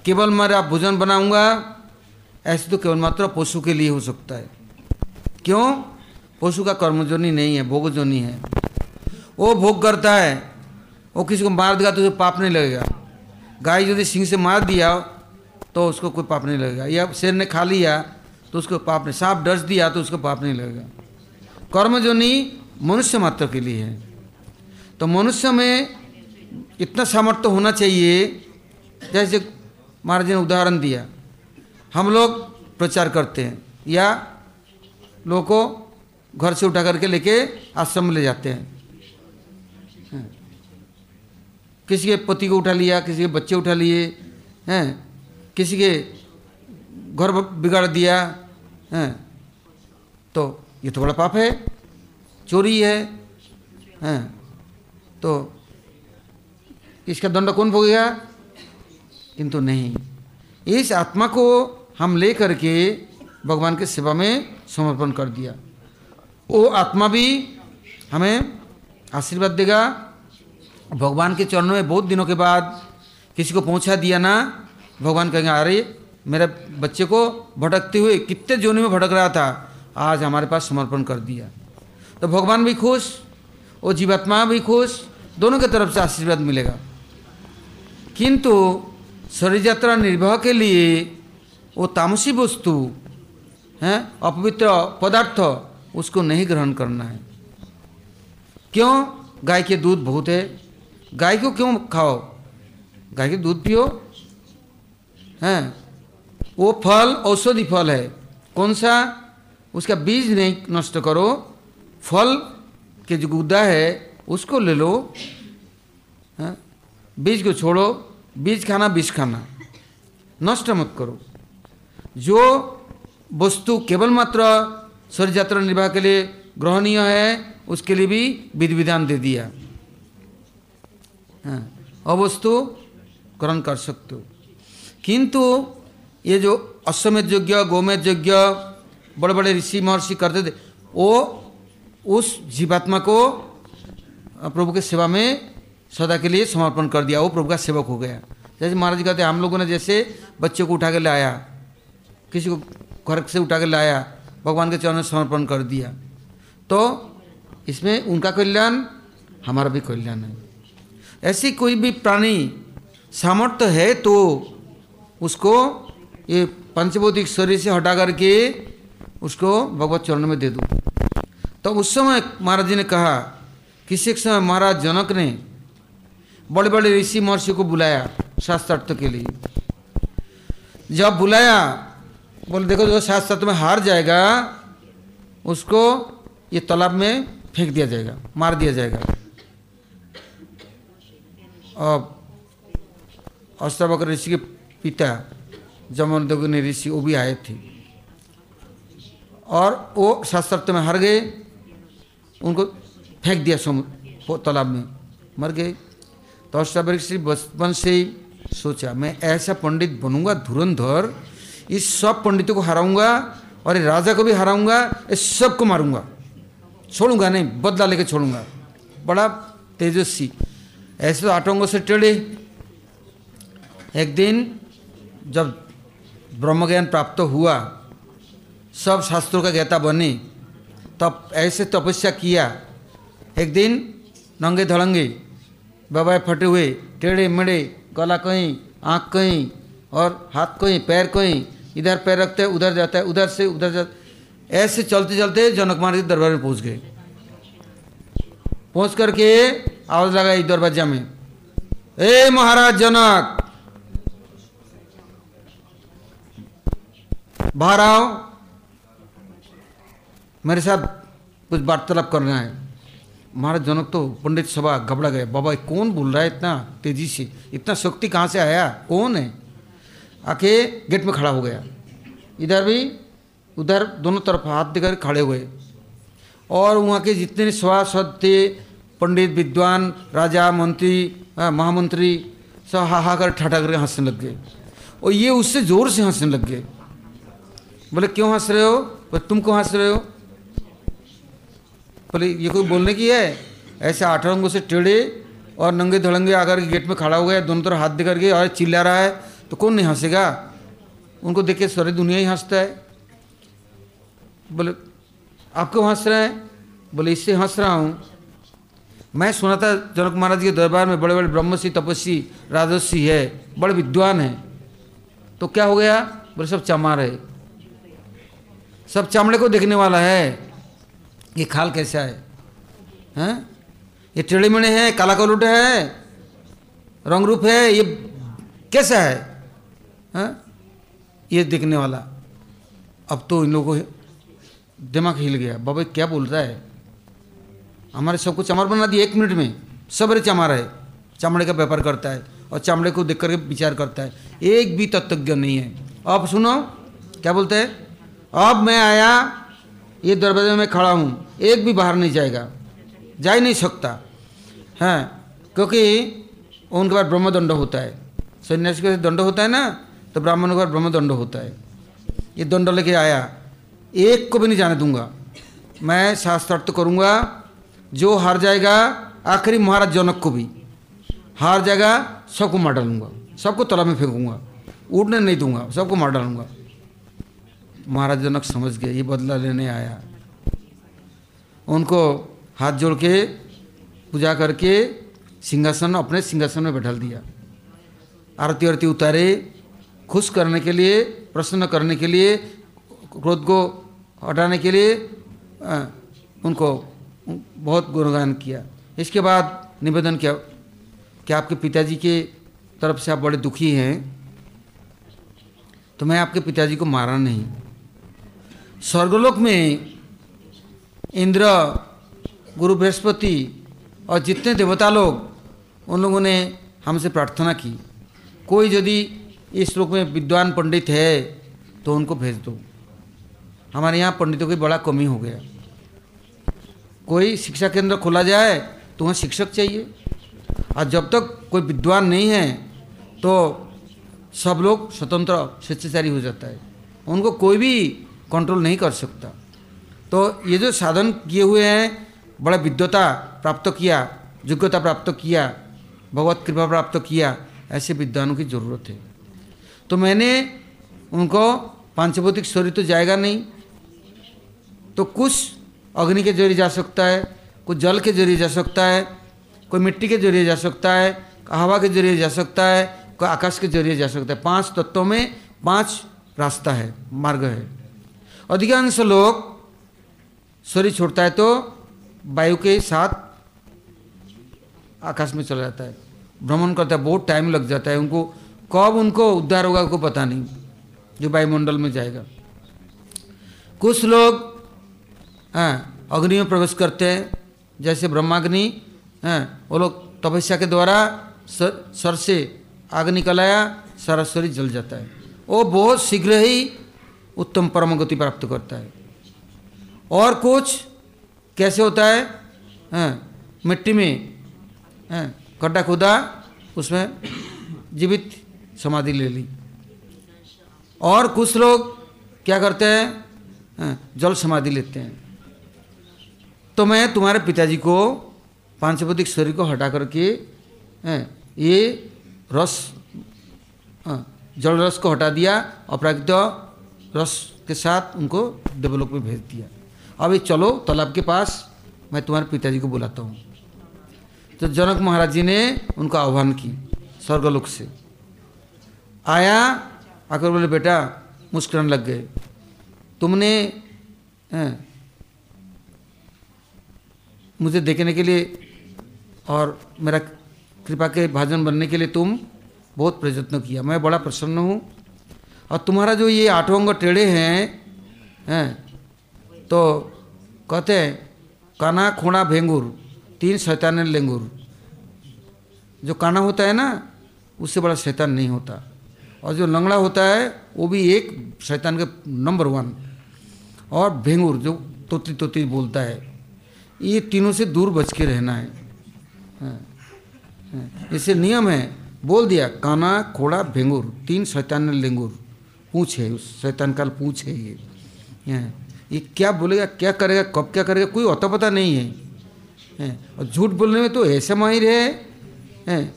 केवल मेरा भोजन बनाऊँगा, ऐसे तो केवल मात्र पशु के लिए हो सकता है। क्यों? पशु का कर्मजोनी नहीं है, भोगजोनी है। वो भोग करता है, वो किसी को मार देगा तो उसे पाप नहीं लगेगा। गाय यदि सिंह से मार दिया तो उसको कोई पाप नहीं लगेगा। या शेर ने खा लिया तो उसको पाप नहीं। सांप डस दिया तो उसको पाप नहीं लगेगा। कर्मजोनी मनुष्य मात्र के लिए है। तो मनुष्य में इतना सामर्थ्य होना चाहिए, जैसे महाराज ने उदाहरण दिया। हम लोग प्रचार करते हैं, या लोगों को घर से उठा करके लेके आश्रम में ले जाते हैं। किसी के पति को उठा लिया, किसी के बच्चे उठा लिए, हैं? किसी के घर बिगाड़ दिया, हैं। तो ये तो बड़ा पाप है, चोरी है, हैं। तो इसका दंड कौन भोगेगा? किंतु नहीं। इस आत्मा को हम ले करके भगवान के सेवा में समर्पण कर दिया। वो आत्मा भी हमें आशीर्वाद देगा। भगवान के चरणों में बहुत दिनों के बाद किसी को पहुँचा दिया ना भगवान कहेंगे, अरे, मेरे बच्चे को भटकते हुए कितने जोनी में भटक रहा था, आज हमारे पास समर्पण कर दिया। तो भगवान भी खुश, वो जीवात्मा भी खुश, दोनों के तरफ़ से आशीर्वाद मिलेगा। किंतु शरीर यात्रा निर्वाह के लिए वो तामसी वस्तु, हैं, अपवित्र पदार्थ, उसको नहीं ग्रहण करना है। क्यों? गाय के दूध बहुत है। गाय को क्यों खाओ? गाय के दूध पियो हैं। वो फल, औषधि फल है। कौन सा? उसका बीज नहीं नष्ट करो। फल के जो गुद्दा है, उसको ले लो। हैं? बीज को छोड़ो। बीज खाना बीज खाना। नष्ट मत करो। जो वस्तु केवल मात्र शरीर यात्रा निर्वाह के लिए ग्रहणीय है, उसके लिए भी विधि विधान दे दिया। हाँ। अवस्तु ग्रहण कर सकते हो। किंतु ये जो अश्वमेध यज्ञ गोमेध यज्ञ बड़े बड़े ऋषि महर्षि करते थे, वो उस जीवात्मा को प्रभु के सेवा में सदा के लिए समर्पण कर दिया। वो प्रभु का सेवक हो गया। जैसे महाराज जी कहते हम लोगों ने जैसे बच्चे को उठा के लाया, किसी को घर से उठा के लाया, भगवान के चरण में समर्पण कर दिया तो इसमें उनका कल्याण, हमारा भी कल्याण है। ऐसी कोई भी प्राणी सामर्थ्य है तो उसको ये पंचभौतिक शरीर से हटा करके उसको भगवत चरण में दे दो। तो उस समय महाराज जी ने कहा, किसी एक समय महाराज जनक ने बड़े बड़े ऋषि महर्षि को बुलाया शास्त्रार्थ के लिए। जब बुलाया, बोले, देखो, जो शास्त्रार्थ में हार जाएगा, उसको ये तालाब में फेंक दिया जाएगा, मार दिया जाएगा। अब अष्टावक्र ऋषि के पिता जमदग्नि ऋषि, वो भी आए थे। और वो शास्त्र में हार गए। उनको फेंक दिया समुद्र तालाब में, मर गए। तो ऋषि बचपन से ही सोचा, मैं ऐसा पंडित बनूँगा, धुरंधर, इस सब पंडितों को हराऊँगा और राजा को भी हराऊँगा, इस सबको मारूँगा। छोड़ूँगा नहीं, बदला लेके छोड़ूँगा। बड़ा तेजस्वी। ऐसे तो आटोंगों से टेढ़े। एक दिन जब ब्रह्म ज्ञान प्राप्त हुआ, सब शास्त्रों का ज्ञाता बने, तब ऐसे तपस्या किया। एक दिन नंगे धड़ंगे, बबाए फटे हुए, टेढ़े मेढ़े, गला कहीं, आँख कहीं, और हाथ कहीं, पैर कहीं, इधर पैर रखते, उधर जाता है उधर से उधर जाता ऐसे चलते चलते जनक महाराज के दरबार में पहुँच गए। पहुँच करके आवाज़ लगाई दरवाज़ा में, ए महाराज जनक बाहर आओ। मेरे साथ कुछ वार्तालाप करना है महाराज, जनक तो पंडित सभा घबरा गए। बाबा कौन बोल रहा है इतना तेज़ी से? इतना शक्ति कहाँ से आया? कौन है? आके गेट में खड़ा हो गया। इधर भी, उधर दोनों तरफ़ हाथ देकर खड़े हुए। और वहाँ के जितने सभासद थे पंडित, विद्वान, राजा, मंत्री महामंत्री, सब हा हा कर हंसने लग गए। और ये उससे ज़ोर से हंसने लग गए। बोले, क्यों हंस रहे हो? बोले तुम क्यों हंस रहे हो? बोले, ये कोई बोलने की है? ऐसे आठ रंगों से टेढ़े और नंगे धड़ंगे आकर गेट में खड़ा हो गया दोनों तरफ़ हाथ दे करके और चिल्ला रहा है तो कौन नहीं हंसेगा? उनको देख के सारी दुनिया ही हंसता है। बोले, आप क्यों हंस रहे हैं? बोले, इससे हंस रहा हूँ। मैं सुना था जनक महाराज के दरबार में बड़े बड़े ब्रह्मसी तपस्वी राजस्वी है, बड़े विद्वान हैं। तो क्या हो गया? बोले, सब चमार है सब चमड़े को देखने वाला है। ये खाल कैसा है? हैं? ये टेढ़े मेढ़े है, काला कलुट है, रंग रूप है, ये कैसा है? हैं? ये देखने वाला। अब तो इन लोगों को दिमाग हिल गया। बाबा क्या बोल रहा है? हमारे सबको चमार बना दिया एक मिनट में। सबरे चमार है। चमड़े का व्यापार करता है और चमड़े को देख करके विचार करता है। एक भी तत्वज्ञ नहीं है। अब सुनो, क्या बोलते हैं? अब मैं आया, ये दरवाजे में खड़ा हूँ, एक भी बाहर नहीं जाएगा, जा ही नहीं सकता। हैं, क्योंकि उनके बाद ब्रह्मदंड होता है। सन्यासी के दंड होता है ना तो ब्राह्मणों के बाद ब्रह्मदंड होता है। ये दंड लेके आया, एक को भी नहीं जाने दूँगा। मैं शास्त्रार्थ करूँगा, जो हार जाएगा, आखिरी महाराज जनक को भी। हार जाएगा, सबको मार डालूँगा, सबको तला में फेंकूँगा, उड़ने नहीं दूँगा, सबको मार डालूँगा। महाराज जनक समझ गए ये बदला लेने आया। उनको हाथ जोड़ के पूजा करके सिंहासन, अपने सिंहासन में बैठा दिया। आरती आरती उतारे, खुश करने के लिए, प्रसन्न करने के लिए, क्रोध को हटाने के लिए उनको बहुत गुणगान किया। इसके बाद निवेदन किया कि आपके पिताजी के तरफ़ से आप बड़े दुखी हैं तो मैं आपके पिताजी को मारा नहीं। स्वर्गलोक में इंद्र, गुरु बृहस्पति और जितने देवता लोग, उन लोगों ने हमसे प्रार्थना की। कोई यदि इस लोक में विद्वान पंडित है तो उनको भेज दो। हमारे यहाँ पंडितों की बड़ा कमी हो गया। कोई शिक्षा केंद्र खोला जाए तो वहाँ शिक्षक चाहिए। और जब तक कोई विद्वान नहीं है तो सब लोग स्वतंत्र, स्वेच्छाचारी हो जाता है। उनको कोई भी कंट्रोल नहीं कर सकता। तो ये जो साधन किए हुए हैं, बड़ा विद्वता प्राप्त किया, योग्यता प्राप्त किया, भगवत कृपा प्राप्त किया, ऐसे विद्वानों की ज़रूरत है। तो मैंने उनको पांचभौतिक शरीर तो जाएगा नहीं। तो कुछ अग्नि के ज़रिए जा सकता है, कुछ जल के ज़रिए जा सकता है, कोई मिट्टी के ज़रिए जा सकता है हवा के ज़रिए जा सकता है, कोई आकाश के ज़रिए जा सकता है। पाँच तत्वों में पाँच रास्ता है, मार्ग है। अधिकांश लोग शरीर छोड़ता है तो वायु के साथ आकाश में चला जाता है। भ्रमण करता है, बहुत टाइम लग जाता है उनको। कब उनको उद्धार होगा उनको पता नहीं, जो वायुमंडल में जाएगा। कुछ लोग हाँ अग्नि में प्रवेश करते हैं, जैसे ब्रह्माग्नि, हैं, वो लोग तपस्या के द्वारा सर सर से आग निकल आया, सारा शरीर जल जाता है। वो बहुत शीघ्र ही उत्तम परम गति प्राप्त करता है। और कुछ कैसे होता है? हाँ, मिट्टी में हाँ, गड्ढा खुदा उसमें जीवित समाधि ले ली। और कुछ लोग क्या करते हैं? हाँ, जल समाधि लेते हैं। तो मैं तुम्हारे पिताजी को पांचभौतिक शरीर को हटा करके हाँ, ये रस हाँ, जल रस को हटा दिया प्राकृतिक रस के साथ उनको देवलोक में भेज दिया। अब ये चलो, तालाब के पास मैं तुम्हारे पिताजी को बुलाता हूँ। तो जनक महाराज जी ने उनका आह्वान की स्वर्गलोक से। आया, आकर बोले, बेटा, मुस्कुराने लग गए। तुमने मुझे देखने के लिए और मेरा कृपा के भाजन बनने के लिए तुम बहुत प्रयत्न किया। मैं बड़ा प्रसन्न हूँ। और तुम्हारा जो ये आठों अंग टेढ़े हैं हैं तो कहते हैं काना खोना भेंगुर तीन शैतान लेंगुर। जो काना होता है ना उससे बड़ा शैतान नहीं होता। और जो लंगड़ा होता है वो भी एक शैतान का नंबर वन और भेंगुर जो तोती तोती बोलता है ये तीनों से दूर बच के रहना है। हाँ, हाँ, इसे नियम है बोल दिया काना खोड़ा भेंगुर तीन शैतान लेंगुर। पूछ है उस शैतान काल पूछ ये। ये क्या बोलेगा, क्या करेगा, कब क्या करेगा, कोई अता पता नहीं है। और झूठ बोलने में तो ऐसा माहिर है।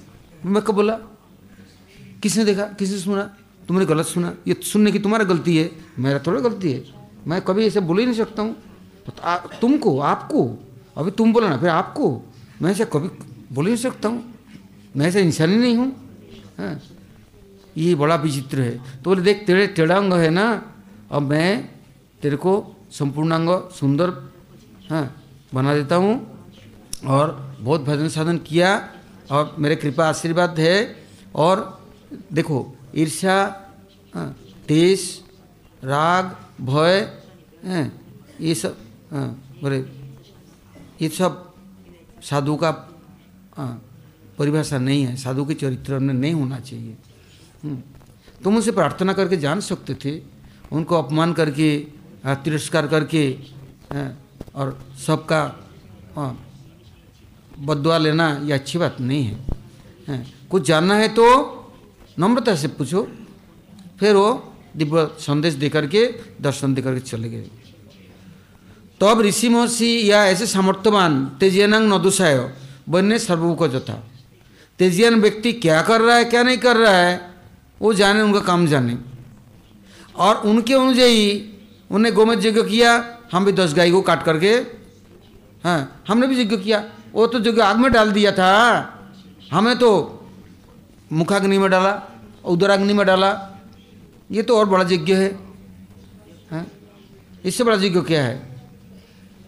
मैं कब बोला? किसने देखा? किसने सुना? तुमने गलत सुना। ये सुनने की तुम्हारा गलती है। मेरा थोड़ा गलती है। मैं कभी ऐसे बोल ही नहीं सकता हूँ। तो तुमको, आपको। अभी तुम बोला ना, फिर आपको। मैं ऐसे कभी बोल ही नहीं सकता हूँ। मैं ऐसा इंसान ही नहीं हाँ। ये बड़ा विचित्र है। तो बोले देख तेरे टेढ़ांग है ना? अब मैं तेरे को संपूर्णांग सुंदर हाँ बना देता हूँ और बहुत भजन साधन किया और मेरे कृपा आशीर्वाद है। और देखो ईर्ष्या हाँ, तेज राग भय ये सब हाँ, बोले ये सब साधु का हाँ, परिभाषा नहीं है। साधु के चरित्र में नहीं होना चाहिए। तुम उनसे प्रार्थना करके जान सकते थे, उनको अपमान करके तिरस्कार करके और सबका बदुआ लेना ये अच्छी बात नहीं है। कुछ जानना है तो नम्रता से पूछो, फिर वो दिव्य संदेश दे करके दर्शन दे करके चले गए। तब ऋषि महर्षि या ऐसे सामर्थ्यवान तेजियानंग नदुसाय, बनने सर्वभूक जथा तेजियान व्यक्ति क्या कर रहा है, क्या नहीं कर रहा है वो जाने, उनका काम जाने। और उनके अनुଯାयी उन्हें गोमत यज्ञ किया, हम भी दस गाय को काट करके हाँ हमने भी यज्ञ किया। वो तो यज्ञ आग में डाल दिया था। हमें तो मुखाग्नि में डाला, उदराग्नि में डाला। ये तो और बड़ा यज्ञ है। हाँ? इससे बड़ा यज्ञ क्या है?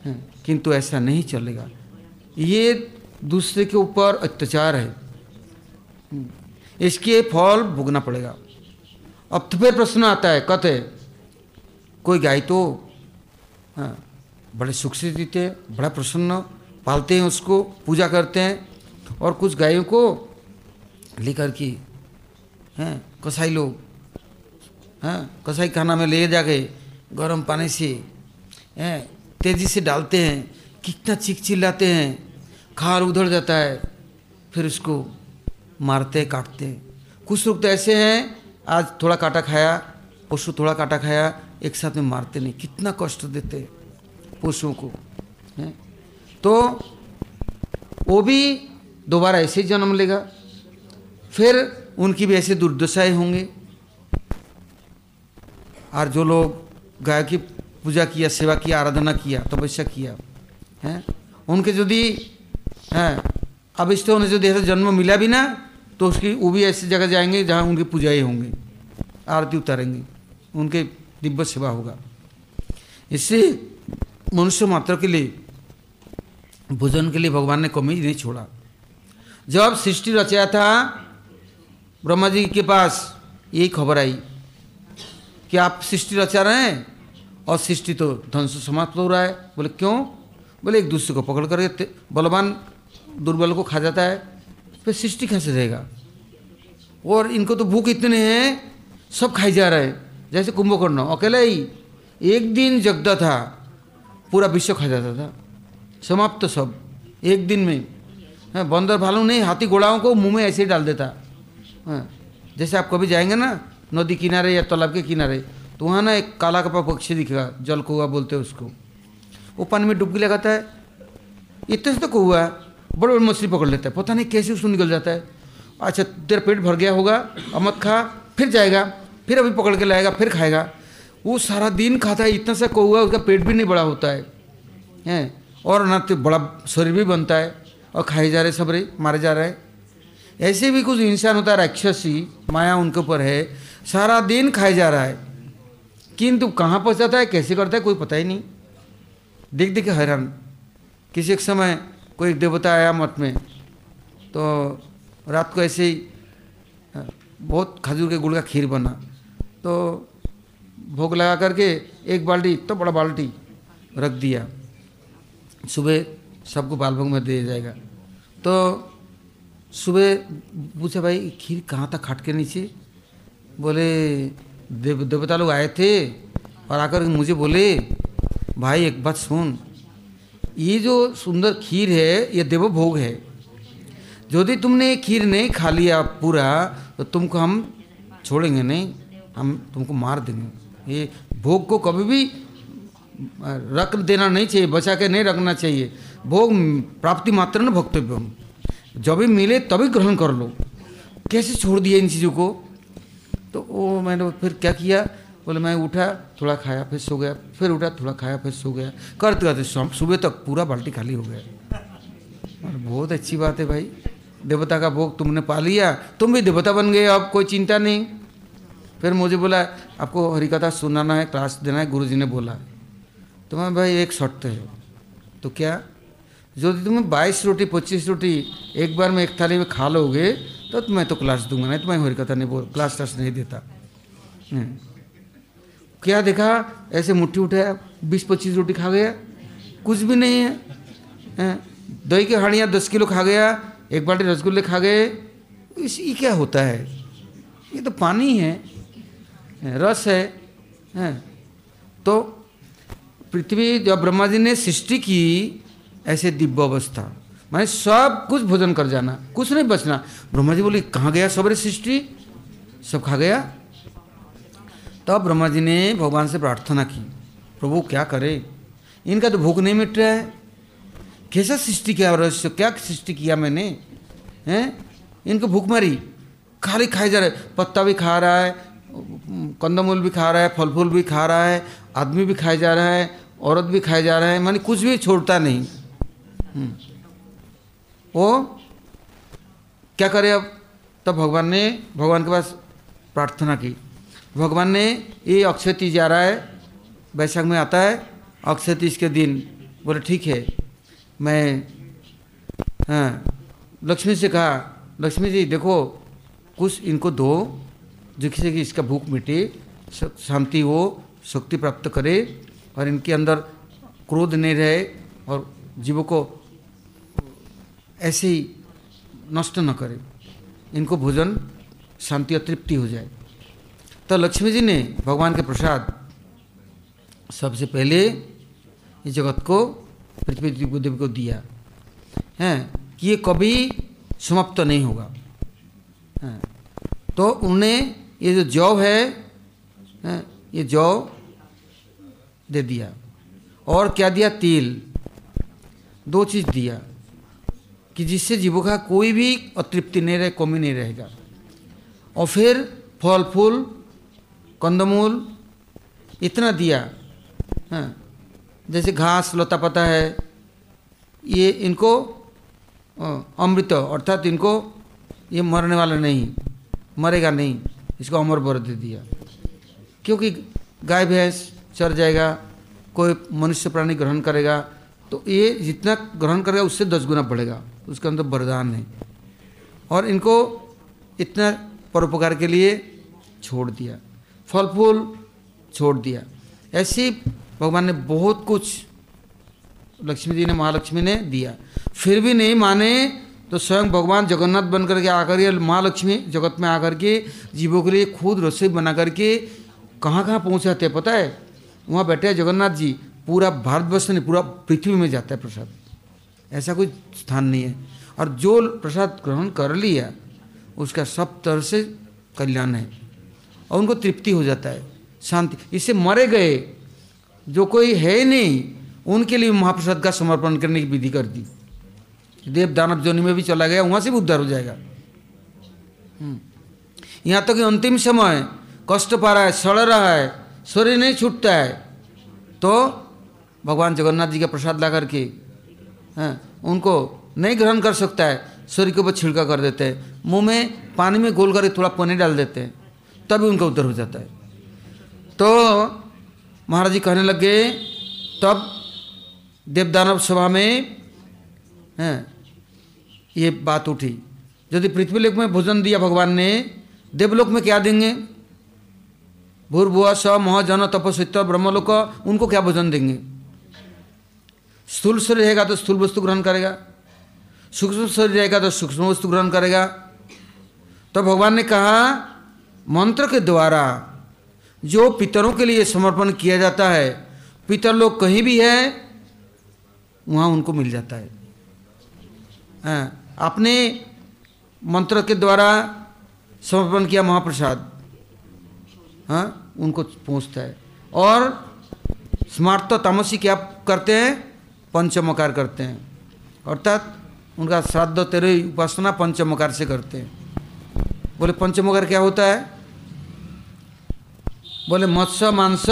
हाँ? किंतु ऐसा नहीं चलेगा। ये दूसरे के ऊपर अत्याचार है। इसके फल भोगना पड़ेगा। अब तो फिर प्रश्न आता है कहते कोई गाय तो हाँ, बड़े सुख से जीते बड़ा प्रसन्न पालते हैं उसको पूजा करते हैं और कुछ गायों को लेकर के हैं कसाई लोग हैं कसाई खाना में ले जाके गर्म पानी से हैं तेज़ी से डालते हैं कितना चीख चिल्लाते हैं खार उधड़ जाता है फिर उसको मारते, काटते। कुछ लोग तो ऐसे हैं, आज थोड़ा काटा खाया पशु थोड़ा काटा खाया, एक साथ में मारते नहीं। कितना कष्ट देते पशुओं को, हैं? तो वो भी दोबारा ऐसे ही जन्म लेगा। फिर उनकी भी ऐसे दुर्दशाएँ होंगे। और जो लोग गाय की पूजा किया, सेवा किया, आराधना किया, तपस्या तो किया, हैं? उनके यदि हैं अभिष्ट से ऐसा जन्म मिला भी ना तो उसकी, वो भी ऐसी जगह जाएँगे जहाँ उनकी पूजाएँ होंगी, आरती उतारेंगे, उनके दिव्य सेवा होगा। इससे मनुष्य मात्र के लिए, भोजन के लिए भगवान ने कमी नहीं छोड़ा। जब सृष्टि रचाया था, ब्रह्मा जी के पास यही खबर आई कि आप सृष्टि रचा रहे हैं और सृष्टि तो ध्वंस समाप्त हो रहा है। बोले, क्यों? बोले, एक दूसरे को पकड़ कर बलवान दुर्बल को खा जाता है। फिर सृष्टि कैसे रहेगा? और इनको तो भूख इतने हैं सब खाई जा रहे हैं। जैसे कुंभकर्ण अकेला ही। एक दिन जगदा था पूरा विश्व खा जाता था। समाप्त तो सब एक दिन में। हाँ, बंदर भालू नहीं हाथी घोड़ाओं को मुँह में ऐसे ही डाल देता। हाँ, जैसे आप कभी जाएँगे ना नदी किनारे या तालाब के किनारे तो वहाँ ना एक काला कपा पक्षी दिखेगा जल कौआ बोलते हैं उसको। वो पानी में डुबकी लगाता है। इतने से तो कौआ। बड़े बड़े मछली पकड़ लेता है। पता नहीं कैसे उसको निकल जाता है। अच्छा तेरा पेट भर गया होगा, अब मत खा, फिर जाएगा, फिर अभी पकड़ के लाएगा, फिर खाएगा। वो सारा दिन खाता है, इतना सा कौआ उसका पेट भी नहीं बड़ा होता है। हैं? और ना तो बड़ा शरीर भी बनता है, और खाए जा रहे सब रे, मारे जा रहे हैं। ऐसे भी कुछ इंसान होता है, राक्षसी, माया उनके ऊपर है, सारा दिन खाए जा रहा है। किंतु कहाँ पहुँचाता है, कैसे करता है, कोई पता ही नहीं। देख देख हैरान। किसी एक समय कोई देवता आया मत में तो रात को ऐसे ही बहुत खजूर के गुड़ का खीर बना। तो भोग लगा करके एक बाल्टी तो बड़ा बाल्टी रख दिया। सुबह सबको बाल भोग में दे जाएगा। तो सुबह पूछा, भाई, खीर कहाँ था खट के नीचे? बोले, देव, देवता लोग आए थे और आकर मुझे बोले, भाई, एक बात सुन ये जो सुंदर खीर है, ये देव भोग है। यदि तुमने ये खीर नहीं खा लिया पूरा तो तुमको हम छोड़ेंगे नहीं, हम तुमको मार देंगे। ये भोग को कभी भी रख देना नहीं चाहिए, बचा के नहीं रखना चाहिए। भोग प्राप्ति मात्र न भक्तव्य जब भी मिले तभी ग्रहण कर लो। कैसे छोड़ दिया इन चीज़ों को? तो वो मैंने फिर क्या किया? बोले, मैं उठा, थोड़ा खाया, फिर सो गया, फिर उठा, थोड़ा खाया, फिर सो गया। करते करते सुबह तक पूरा बाल्टी खाली हो गया। और बहुत अच्छी बात है भाई। देवता का भोग तुमने पा लिया, तुम भी देवता बन गए, अब कोई चिंता नहीं। फिर मुझे बोला, आपको हरिकथा सुनाना है, क्लास देना है, गुरुजी ने बोला। तो मैं, भाई, एक शर्त है। तो क्या? जो तुम्हें बाईस रोटी, पच्चीस रोटी एक बार में एक थाली में खा लोगे तो मैं तो क्लास दूँगा, नहीं तो मैं हरिकथा नहीं बोल, क्लास क्लास नहीं देता। हम्म। क्या देखा? ऐसे मुट्ठी उठाया बीस पच्चीस रोटी खा गया। कुछ भी नहीं है। दही की हाड़ियाँ दस किलो खा गया एक बाल्टी रसगुल्ले खा गए। इस ये क्या होता है? ये तो पानी है रस है, है? तो पृथ्वी जब ब्रह्मा जी ने सृष्टि की ऐसे दिव्य अवस्था। माने सब कुछ भोजन कर जाना कुछ नहीं बचना। ब्रह्मा जी बोले कहाँ गया सबरे सृष्टि? सब खा गया। तब ब्रह्मा जी ने भगवान से प्रार्थना की, प्रभु, क्या करे? इनका तो भूख नहीं मिट रहा है। कैसा सृष्टि किया रहस्य? क्या सृष्टि किया मैंने? हैं? इनको भूख मारी। खाली खाए जा रहे पत्ता भी खा रहा है, कंदमूल भी खा रहा है फल फूल भी खा रहा है, आदमी भी खाए जा रहा है, औरत भी खाए जा रहा है, मानी कुछ भी छोड़ता नहीं। हम्म। वो क्या करे अब? तब भगवान ने, भगवान के पास प्रार्थना की। भगवान ने ये अक्षय तीज आ रहा है, वैशाख में आता है, अक्षय तीज के दिन। बोले, ठीक है। मैं हाँ लक्ष्मी से कहा, लक्ष्मी जी, देखो, कुछ इनको दो, जिससे कि इसका भूख मिटे शांति हो, शक्ति प्राप्त करे और इनके अंदर क्रोध नहीं रहे और जीवों को ऐसे ही नष्ट न करे। इनको भोजन शांति और तृप्ति हो जाए। तो लक्ष्मी जी ने भगवान के प्रसाद सबसे पहले इस जगत को पृथ्वी देवी को दिया। है कि ये कभी समाप्त तो नहीं होगा। है तो उन्हें ये जो जौ है, है ये जौ दे दिया। और क्या दिया? तिल। दो चीज़ दिया कि जिससे जीवों का कोई भी अतृप्ति नहीं रहे कमी नहीं रहेगा। और फिर फल फूल कंदमूल इतना दिया हाँ जैसे घास, लता पता है, ये इनको अमृत, अर्थात इनको ये मरने वाला नहीं, मरेगा नहीं, इसको अमर बर दे दिया। क्योंकि गाय भैंस चर जाएगा, कोई मनुष्य प्राणी ग्रहण करेगा तो ये जितना ग्रहण करेगा, उससे दस गुना बढ़ेगा, उसके अंदर वरदान है। और इनको इतना परोपकार के लिए छोड़ दिया। फल फूल छोड़ दिया। ऐसे भगवान ने बहुत कुछ लक्ष्मी जी ने, महालक्ष्मी ने दिया। फिर भी नहीं माने तो स्वयं भगवान जगन्नाथ बन करके आकर के माँ लक्ष्मी जगत में आकर के, जीवों के लिए खुद रसोई बना करके कहाँ कहाँ पहुँचाते हैं पता है? वहाँ बैठे जगन्नाथ जी, पूरा भारतवर्ष नहीं, पूरा पृथ्वी में जाता है प्रसाद। ऐसा कोई स्थान नहीं है। और जो प्रसाद ग्रहण कर लिया, उसका सब तरह से कल्याण है। और उनको तृप्ति हो जाता है, शांति। इससे मरे गए, जो कोई है नहीं, उनके लिए महाप्रसाद का समर्पण करने की विधि कर दी। देव दानव जोनि में भी चला गया, वहाँ से भी उद्धार हो जाएगा। हम्म। यहाँ तक तो अंतिम समय, कष्ट पा रहा है, सड़ रहा है, शरीर नहीं छूटता है तो भगवान जगन्नाथ जी का प्रसाद ला करके, हैं, उनको नहीं ग्रहण कर सकता है, शरीर के ऊपर छिड़का कर देते हैं। मुँह में, पानी में गोल करके थोड़ा पानी डाल देते हैं। तभी उनका उद्धार हो जाता है। तो महाराज जी कहने लगे तब देवदानव सभा में, हैं, ये बात उठी। यदि पृथ्वीलोक में भोजन दिया भगवान ने, देवलोक में क्या देंगे? भूर्भुआ स महाजन तपस्वित्व ब्रह्मलोक, उनको क्या भोजन देंगे? स्थूल शरीर रहेगा तो स्थूल वस्तु ग्रहण करेगा। सूक्ष्म शरीर रहेगा तो सूक्ष्म वस्तु ग्रहण करेगा। तो भगवान ने कहा मंत्र के द्वारा जो पितरों के लिए समर्पण किया जाता है, पितर लोग कहीं भी है, वहाँ उनको मिल जाता है। अपने मंत्र के द्वारा समर्पण किया महाप्रसाद हाँ उनको पहुँचता है। और स्मार्त तामसी क्या करते हैं? पंचमकार करते हैं। अर्थात उनका श्राद्ध तेरे उपासना पंचमकार से करते हैं। बोले, पंचमकार क्या होता है? बोले मत्स्य मांस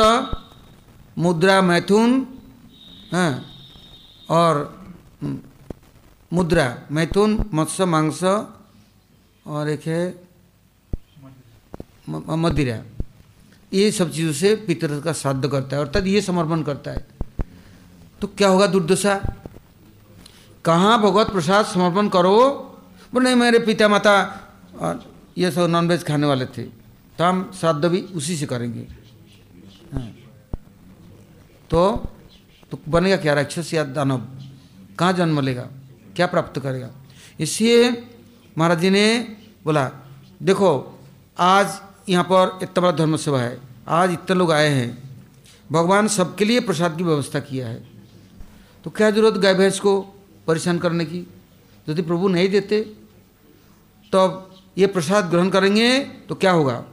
मुद्रा मैथुन हाँ और हम्म, मुद्रा मैथुन मत्स्य मांस और एक है मदिरा। ये सब चीज़ों से पितर का श्राद्ध करता है अर्थात ये समर्पण करता है। तो क्या होगा दुर्दशा? कहाँ भगवत प्रसाद समर्पण करो? बोले नहीं मेरे पिता माता और ये सब नॉनवेज खाने वाले थे। तो हम श्राद्ध भी उसी से करेंगे। हाँ। तो तो बनेगा क्या? राक्षस या दानव? कहाँ जन्म लेगा? क्या प्राप्त करेगा? इसलिए महाराज जी ने बोला, देखो, आज यहाँ पर इतना बड़ा धर्म सेवा है। आज इतने लोग आए हैं। भगवान सबके लिए प्रसाद की व्यवस्था किया है। तो क्या ज़रूरत गाय भैंस को परेशान करने की? यदि प्रभु नहीं देते तो ये प्रसाद ग्रहण करेंगे तो क्या होगा?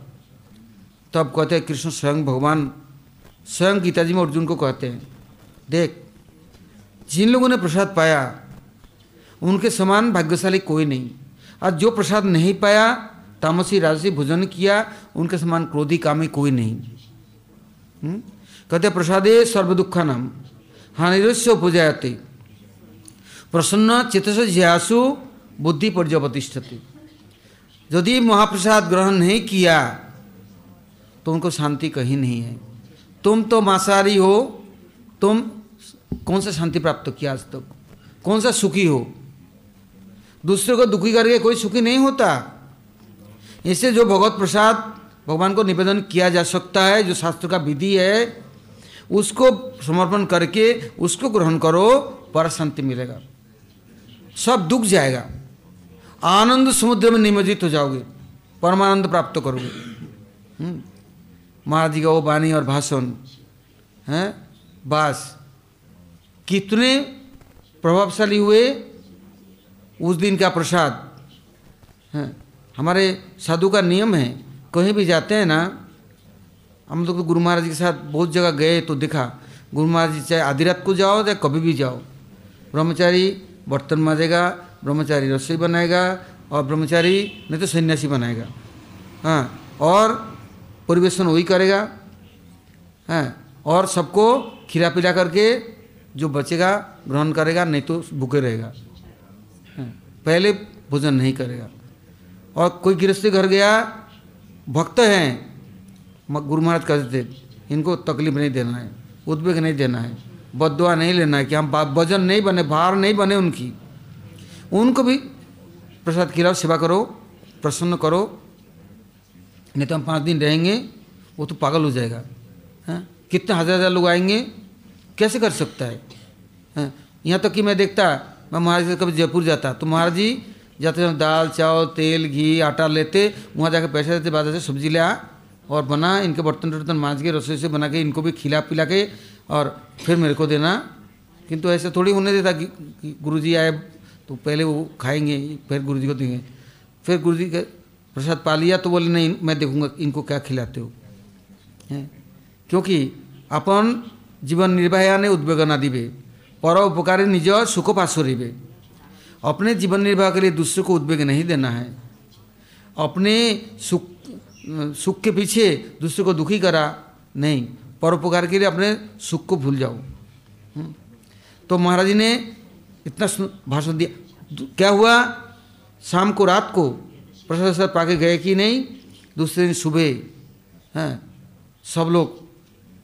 तो कहते हैं कृष्ण स्वयं भगवान, स्वयं गीता जी में अर्जुन को कहते हैं, देख, जिन लोगों ने प्रसाद पाया, उनके समान भाग्यशाली कोई नहीं। और जो प्रसाद नहीं पाया, तामसी, राजसी, भोजन किया, उनके समान क्रोधी कामी कोई नहीं। हम्म? कहते प्रसादे सर्व दुखा नाम हानिरस्य उपजाते प्रसन्न चित्त ज्यासु, बुद्धि पर्यवतिष्ठते यदि महाप्रसाद ग्रहण नहीं किया तो उनको शांति कहीं नहीं है। तुम तो मांसाहारी हो, तुम कौन सा शांति प्राप्त किया आज तक? कौन सा सुखी हो? दूसरे को दुखी करके कोई सुखी नहीं होता। इससे जो भगवत प्रसाद भगवान को निवेदन किया जा सकता है, जो शास्त्र का विधि है, उसको समर्पण करके उसको ग्रहण करो, पर शांति मिलेगा। सब दुख जाएगा। आनंद समुद्र में निमज्जित हो जाओगे, परमानंद प्राप्त करोगे। हम्म। महाराज जी का वो वाणी और भाषण। हैं? बास। कितने प्रभावशाली हुए उस दिन का प्रसाद? हैं? हमारे साधु का नियम है, कहीं भी जाते हैं ना, हम लोग तो गुरु महाराज के साथ बहुत जगह गए तो देखा, गुरु महाराज जी चाहे आधी रात को जाओ चाहे कभी भी जाओ, ब्रह्मचारी बर्तन माजेगा, ब्रह्मचारी रसोई बनाएगा और ब्रह्मचारी नहीं तो सन्यासी बनाएगा। हाँ और परिवेशन वही करेगा, हैं? और सबको खिला पिला करके जो बचेगा, ग्रहण करेगा, नहीं तो भूखे रहेगा पहले भोजन नहीं करेगा। और कोई गृहस्थी घर गया, भक्त हैं गुरु महाराज कहते थे, इनको तकलीफ़ नहीं देना है, उद्वेग नहीं देना है, बदुआ नहीं लेना है कि हम वज़न नहीं बने, भार नहीं बने उनकी। उनको भी प्रसाद खिलाओ, सेवा करो, प्रसन्न करो नहीं तो हम पाँच दिन रहेंगे वो तो पागल हो जाएगा। हैं? हाँ? कितने हज़ार हज़ार लोग आएँगे? कैसे कर सकता है? हाँ? यहाँ तक कि मैं देखता मैं महाराज से कभी जयपुर जाता तो महाराज जी जाते हैं दाल चावल तेल घी आटा लेते वहाँ जाके पैसे देते बाज़ार से सब्ज़ी ले आ और बना इनके बर्तन वर्तन मांज के रसोई से बना के इनको भी खिला पिला के और फिर मेरे को देना। किंतु ऐसे थोड़ी होने देता कि, कि गुरु जी आए तो पहले वो खाएँगे फिर गुरु जी को देंगे। फिर गुरु जी के प्रसाद पा लिया तो बोले, नहीं, मैं देखूँगा इनको क्या खिलाते हो। क्योंकि अपन जीवन निर्वाहाने उद्वेग न दिवे पर उपकारी निज सुख पास पासरिवे अपने जीवन निर्वाह के लिए दूसरे को उद्वेग नहीं देना है। अपने सुख सुख के पीछे दूसरे को दुखी करा, नहीं परोपकार के लिए अपने सुख को भूल जाओ। हम्म। तो महाराज जी ने इतना भाषण दिया। क्या हुआ? शाम को रात को प्रसाद सर पाके गए कि नहीं? दूसरे दिन सुबह, हैं, सब लोग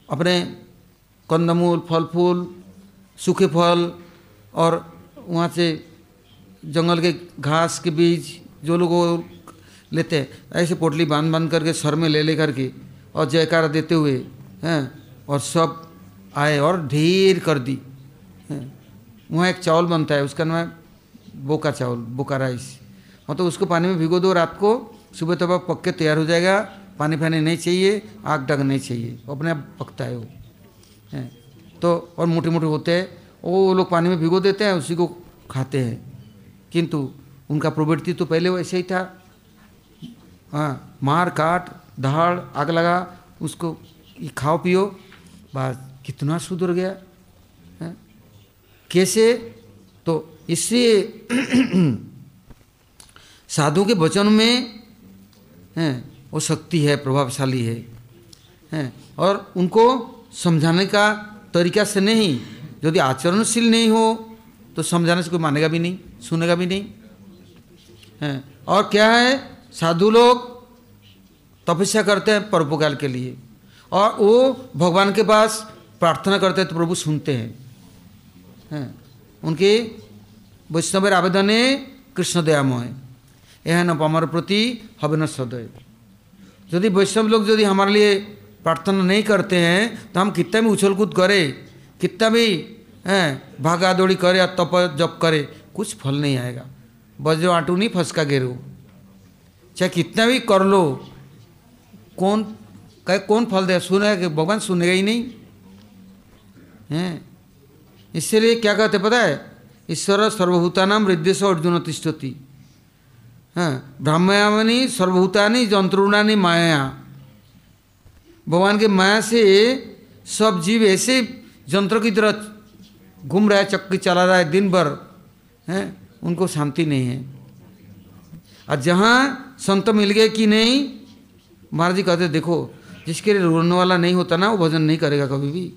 अपने कंदमूल फल फूल सूखे फल और वहाँ से जंगल के घास के बीज जो लोग लेते हैं, ऐसे पोटली बाँध बाँध करके सर में ले ले करके और जयकारा देते हुए, हैं, और सब आए और ढेर कर दी वहाँ एक चावल बनता है, उसका नाम है बोका चावल, बोका राइस। मतलब उसको पानी में भिगो दो, रात को। सुबह तब आप पक के तैयार हो जाएगा। पानी फानी नहीं चाहिए, आग डग नहीं चाहिए। अपने आप पकता है वो। है। तो और मोटे मोटे होते हैं। वो लोग पानी में भिगो देते हैं, उसी को खाते हैं। किंतु उनका प्रवृत्ति तो पहले वैसे ही था। हाँ मार, काट, दहाड़, आग लगा, उसको खाओ, पियो। बस कितना सुधर गया। है। कैसे? तो इसलिए साधु के वचन में, हैं, वो शक्ति है, प्रभावशाली है, हैं, और उनको समझाने का तरीका से नहीं, यदि आचरणशील नहीं हो तो समझाने से कोई मानेगा भी नहीं, सुनेगा भी नहीं, हैं, और क्या है, साधु लोग तपस्या करते हैं परोपकार के लिए, और वो भगवान के पास प्रार्थना करते हैं तो प्रभु सुनते हैं हैं, उनके वैष्णवेर आवेदने कृष्ण दयामय यह एहन हमारे प्रति हवन सदैव। यदि वैष्णव लोग यदि हमारे लिए प्रार्थना नहीं करते हैं तो हम कितना भी उछल कूद करें, कितना भी भागा दौड़ी करे या तप जप करे, कुछ फल नहीं आएगा। वज्र आटू नहीं फंसका गेरू चाहे कितना भी कर लो, कौन, कहे कौन फल दे, सुने कि भगवान सुनेगा ही नहीं। हैं? इसलिए क्या कहते पता है? ईश्वर सर्वभूतानाम हृदय से अर्जुन तिष्ठती। हाँ ब्राह्मयामनी, सर्वभूतानी, जंत्रुणानी, माया। भगवान के माया से सब जीव ऐसे जंत्र की तरह घूम रहा है, चक्की चला रहा है दिन भर हैं, उनको शांति नहीं है। और जहाँ संत मिल गए कि नहीं, महाराज जी कहते, देखो, जिसके लिए रोने वाला नहीं होता ना, वो भजन नहीं करेगा कभी भी।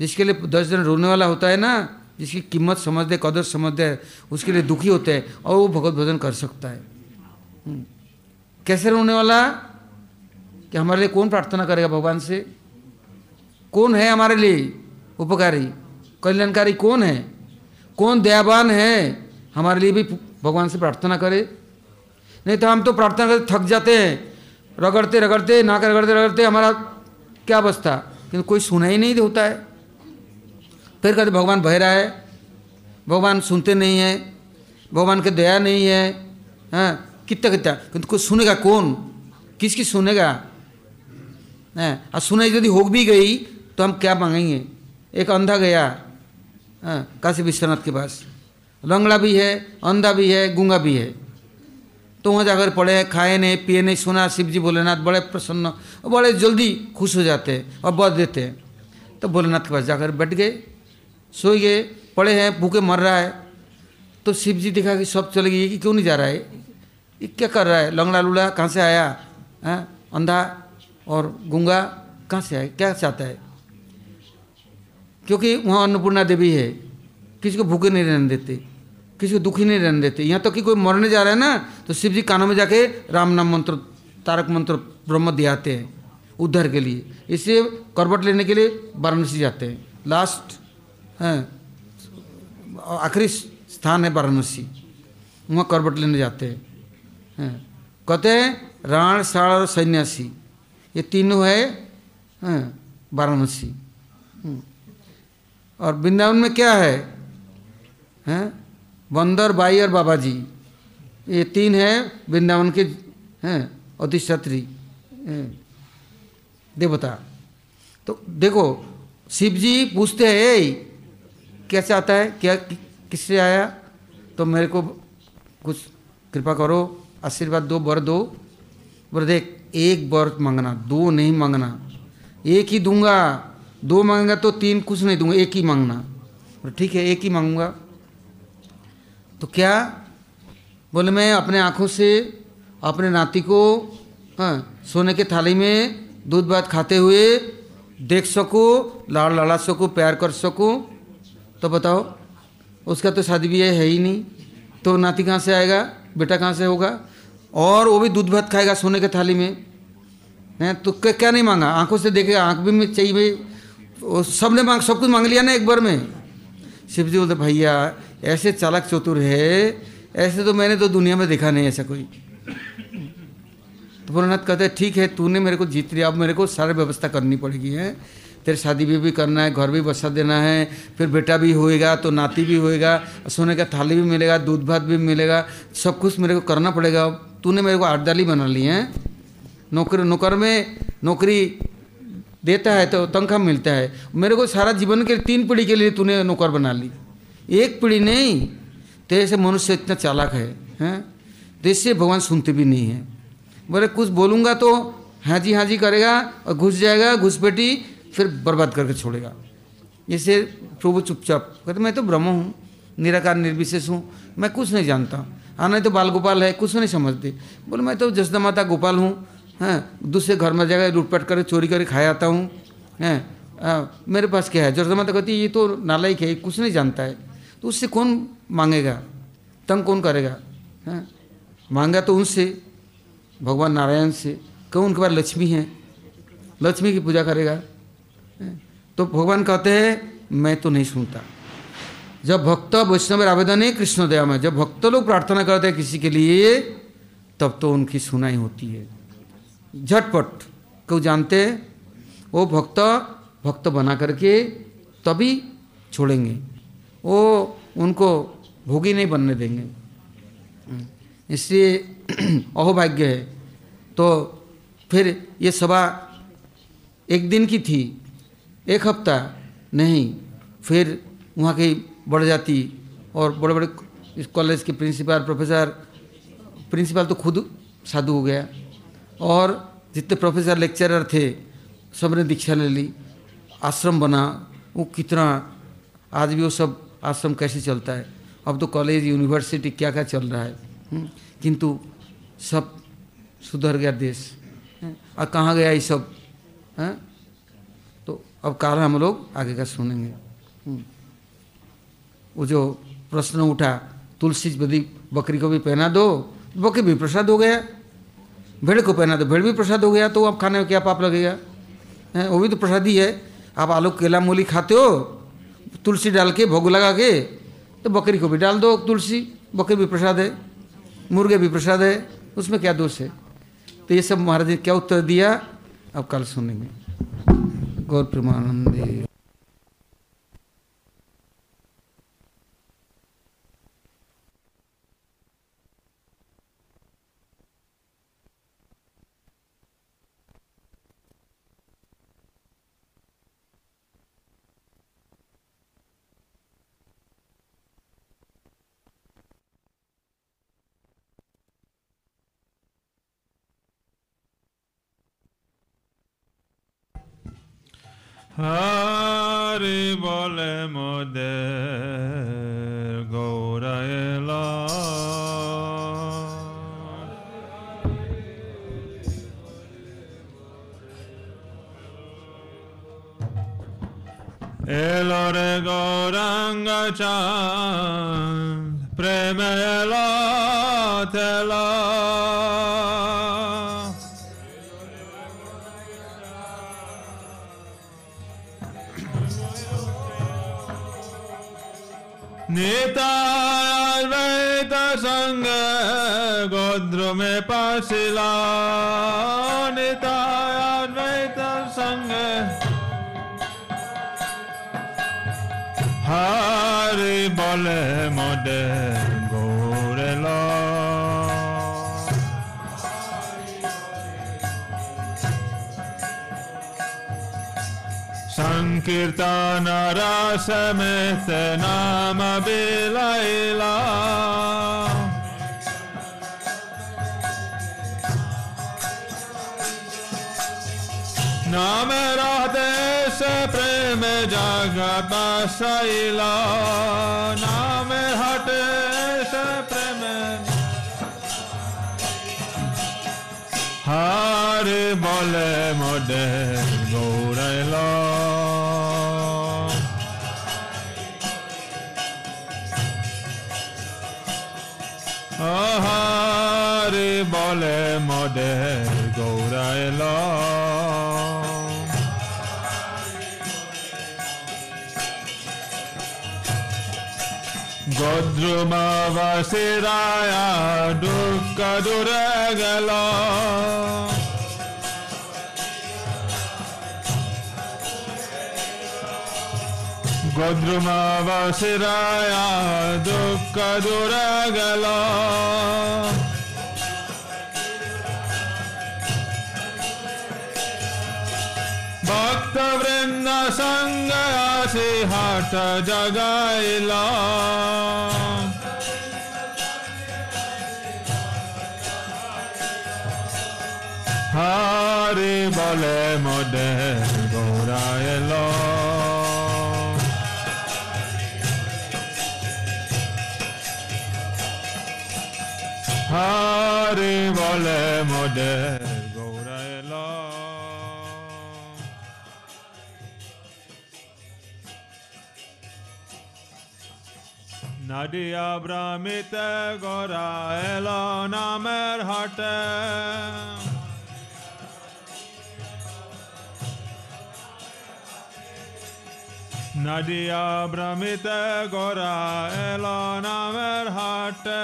जिसके लिए दस दिन रोने वाला होता है ना, जिसकी कीमत समझ दे, कदर समझ दे, उसके लिए दुखी होते हैं, और वो भगवत भजन कर सकता है। कैसे रोने वाला? कि हमारे लिए कौन प्रार्थना करेगा भगवान से? कौन है हमारे लिए उपकारी? कल्याणकारी कौन है? कौन दयावान है? हमारे लिए भी भगवान से प्रार्थना करे। नहीं तो हम तो प्रार्थना करते, थक जाते हैं। रगड़ते रगड़ते, नाक रगड़ते रगड़ते हमारा क्या अवस्था? क्योंकि कोई सुना ही नहीं होता है। फिर कहते, भगवान बह रहा है। भगवान सुनते नहीं हैं। भगवान के दया नहीं है। हाँ कितना कितना किंतु कोई सुनेगा कौन? किसकी सुनेगा? है, और सुनाई यदि हो भी गई तो हम क्या मांगेंगे? एक अंधा गया काशी विश्वनाथ के पास। लंगड़ा भी है, अंधा भी है, गूँगा भी है। तो वहाँ जाकर पढ़े, खाए नहीं, पिए नहीं, सुना शिव जी भोलेनाथ बड़े प्रसन्न और बड़े जल्दी खुश हो जाते हैं और बध देते। हैं तो भोलेनाथ के पास जाकर बैठ गए सो गए पड़े हैं, भूखे मर रहा है। तो शिव जी देखा कि सब चले गए, कि क्यों नहीं जा रहा है? ये क्या कर रहा है? लंगड़ा लूड़ा कहाँ से आया? है? अंधा? और गूँगा कहाँ से आया? क्या चाहता है? क्योंकि वहाँ अन्नपूर्णा देवी है। किसी को भूखे नहीं रहने देते। किसी को दुखी नहीं रहने देते। यहाँ तक तो कि कोई मरने जा रहा है ना तो शिव जी कानों में जाके राम नाम मंत्र, तारक मंत्र, ब्रह्म दियाते हैं उद्धार के लिए। इसलिए करवट लेने के लिए वाराणसी जाते हैं। लास्ट हैं, आखिरी स्थान है वाराणसी। वहाँ करवट लेने जाते हैं हैं। कहते हैं राण साड़ और सन्यासी। ये तीनों है वाराणसी। हम्म। और वृंदावन में क्या है? हैं, बंदर, बाई और बाबा जी ये तीन है, वृंदावन के, हैं, अधिष्ठात्री। देवता। तो देखो शिव जी पूछते हैं क्या चाहता है? क्या किससे आया? तो मेरे को कुछ कृपा करो। आशीर्वाद दो वर दो। वर देख, एक वर मांगना, दो नहीं मांगना। एक ही दूँगा, दो मांगेगा तो तीन कुछ नहीं दूँगा, एक ही मांगना। ठीक है, एक ही मांगूँगा। तो क्या? बोले, मैं अपने आँखों से अपने नाती को हाँ सोने के थाली में दूध भात खाते हुए देख सकूँ, लाड़ लड़ा सकूँ, प्यार कर सकूँ? तो बताओ, उसका तो शादी भी है ही नहीं। तो नाती कहाँ से आएगा? बेटा कहाँ से होगा? और वो भी दूध भात खाएगा सोने के थाली में। हैं तो क्या नहीं मांगा? आँखों से देखेगा आँख भी में चाहिए भाई। सबने मांग सब कुछ मांग लिया ना एक बार में। शिव जी बोलते भैया ऐसे चालक चतुर है ऐसे तो मैंने तो दुनिया में देखा नहीं ऐसा कोई। तो भोलेनाथ कहते ठीक है तूने मेरे को जीत लिया अब मेरे को सारी व्यवस्था करनी पड़ेगी है। तेरे शादी भी, भी करना है घर भी बसा देना है फिर बेटा भी होएगा तो नाती भी होएगा सोने का थाली भी मिलेगा दूध भात भी मिलेगा सब कुछ मेरे को करना पड़ेगा तूने मेरे को आठ बना ली है। नौकरी, नौकर में नौकरी देता है तो तनख्वाह मिलता है। मेरे को सारा जीवन के तीन पीढ़ी के लिए तूने नौकर बना ली। एक पीढ़ी नहीं तेरे से मनुष्य इतना चालाक है, हैं? तो इससे भगवान सुनते भी नहीं है। बोले, कुछ बोलूँगा तो हाँ जी हाँ जी करेगा और घुस जाएगा, घुसपैठी, फिर बर्बाद करके छोड़ेगा। जैसे प्रभु चुपचाप कहते, मैं तो ब्रह्म हूँ, निराकार, निर्विशेष हूँ, मैं कुछ नहीं जानता। हाँ नहीं तो बाल गोपाल है, कुछ नहीं समझते। बोले, मैं तो जसदा माता गोपाल हूँ, हैं, दूसरे घर में जाकर लूटपाट कर, चोरी करके खाए आता हूँ, हैं मेरे पास क्या है? जसदा माता कहती, ये तो नालायक है, कुछ नहीं जानता है। तो उससे कौन मांगेगा? तंग कौन करेगा? हैं, मांगा तो उनसे, भगवान नारायण से। क्यों उनके पास लक्ष्मी है? लक्ष्मी की पूजा करेगा। तो भगवान कहते हैं, मैं तो नहीं सुनता। जब भक्त वैष्णव आवेदन है कृष्ण दया में, जब भक्त लोग प्रार्थना करते हैं किसी के लिए, तब तो उनकी सुनाई होती है। झटपट, क्यों जानते हैं? वो भक्त भक्त बना करके तभी छोड़ेंगे। वो उनको भोगी नहीं बनने देंगे। इसलिए <clears throat> अहोभाग्य है। तो फिर ये सभा एक दिन की थी, एक हफ़्ता नहीं, फिर वहाँ की बढ़ जाती और बड़े बड़े इस कॉलेज के प्रिंसिपल प्रोफेसर प्रिंसिपल तो खुद साधु हो गया। और जितने प्रोफेसर लेक्चरर थे सबने दीक्षा ले ली आश्रम बना वो कितना आज भी वो सब आश्रम कैसे चलता है? अब तो कॉलेज यूनिवर्सिटी क्या क्या चल रहा है? हम्म, किंतु सब सुधर गया देश। और कहाँ गया ये सब? है तो अब काल हम लोग आगे का सुनेंगे। हम्म। वो जो प्रश्न उठा, तुलसी बदी बकरी को भी पहना दो, बकरी भी प्रसाद हो गया। भेड़ को पहना दो, भेड़ भी प्रसाद हो गया तो आप खाने में क्या पाप लगेगा? है, वो भी तो प्रसाद ही। है आप आलू केला मूली खाते हो, तुलसी डाल के, भोग लगा के तो बकरी को भी डाल दो तुलसी, बकरी भी प्रसाद है, मुर्गे भी प्रसाद है, उसमें क्या दोष है? तो ये सब महाराज ने क्या उत्तर दिया? अब कल सुनेंगे। गौर प्रेमानंद। হরি বলে মোদে গৌরায়ল এলো রে গৌরাঙ্গ চাঁদ में पासिला संग। हरि बोल मद गोर संकीर्तन रस में नाम बिलैला नाम राधे से प्रेम जगत शैला नाम हटेश से प्रेम। हर बोले मोडे गौरला। हर बोले मोडे गौरला। ಗೊದ್ರುಮವಸಿರಾಯ ದುಃಖದುರಗಲ ಗೊದ್ರುಮವಸಿರಾಯ ದುಃಖದುರಗಲ भक्त वृंद संग से हट जगाइला हरे बोले मोदे गौरायलो। हरे बोले मोदे Nadia Bramite Gora Elona Merhate. Nadia Bramite Gora Elona Merhate.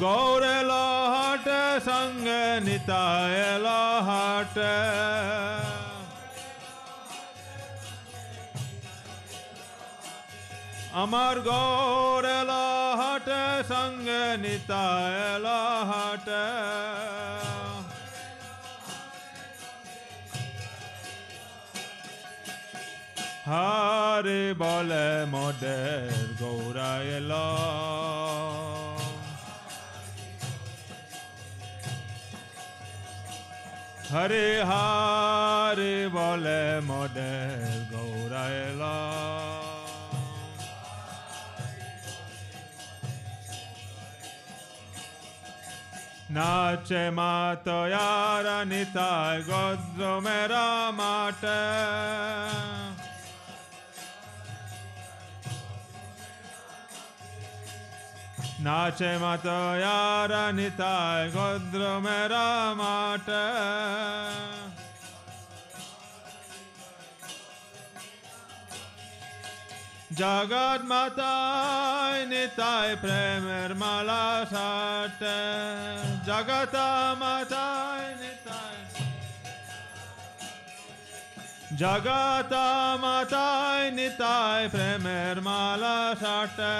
गौर लाहट संग निताय लाहट আমার গৌরেল হাট সঙ্গ নিতায়ল হাট হারে বলে মদের গৌরায়ল হরে হারে বলে नाचे मात यार निताय गोद्र मेरा माट नाचे मात यार निताय गोद्र मेरा माट জগৎ মাতায় নিতায় প্রেমের মালা সাটে জগত মাতায় নিতায় জগত মাতায় নিতায় প্রেমের মালা সাটে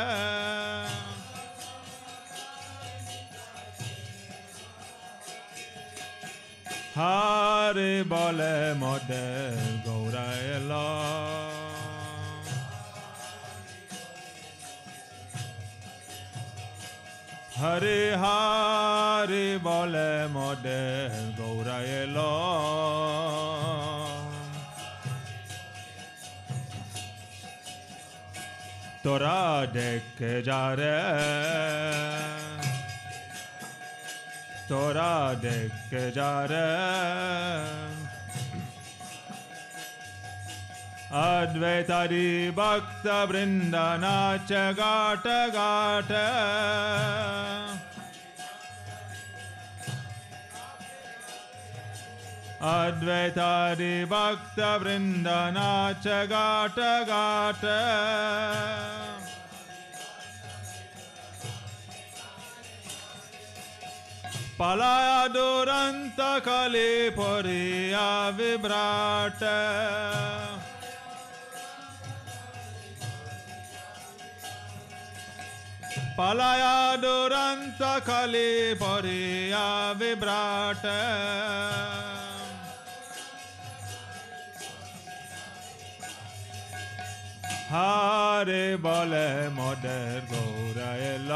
হারে বলে মদে Hare Hare Bole Mode Gauraye तोरा देख के जा रे तोरा देख के जा रे अद्वैतारी भक्त वृंद नाच गाट गाट। अद्वैतारी भक्त वृंद नाच गाट गाट। पलाया दुरंत कली परिया विभ्राट। पलाया दुरंत कले परिया विभ्राट হারে বলে মদের গৌরায় ল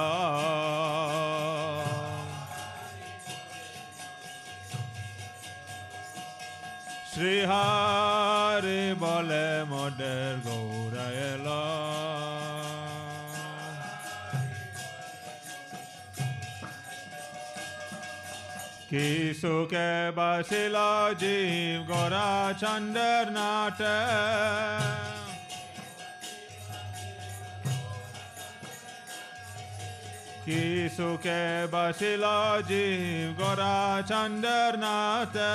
শ্রীহারে বলে মদের Gour Kisuke basila jiv gora chander nate. Kisuke basila jiv gora chander nate.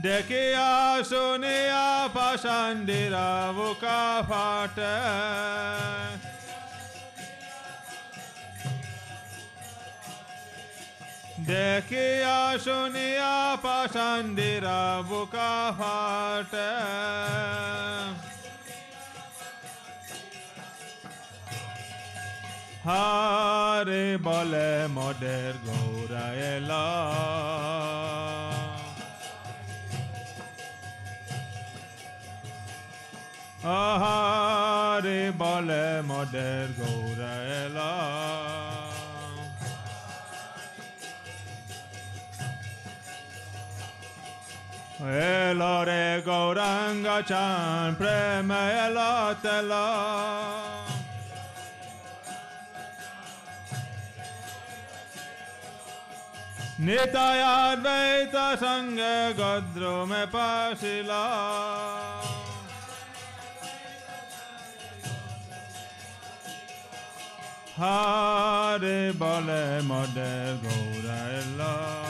देखिया सुनिया पसंदीरा वो का फाटे দেখিয়া শুনিয়া পাষাণ্ডেরা বোকা ফাট। হারে বলে মদের গৌরা এলা। আহারে বলে মদের গৌরা এলা। Elore Gauranga Chan Prema Elatela. Nitayadvaita Sangha Godrume Pasila. Hare Bale Mode Gaura Elatela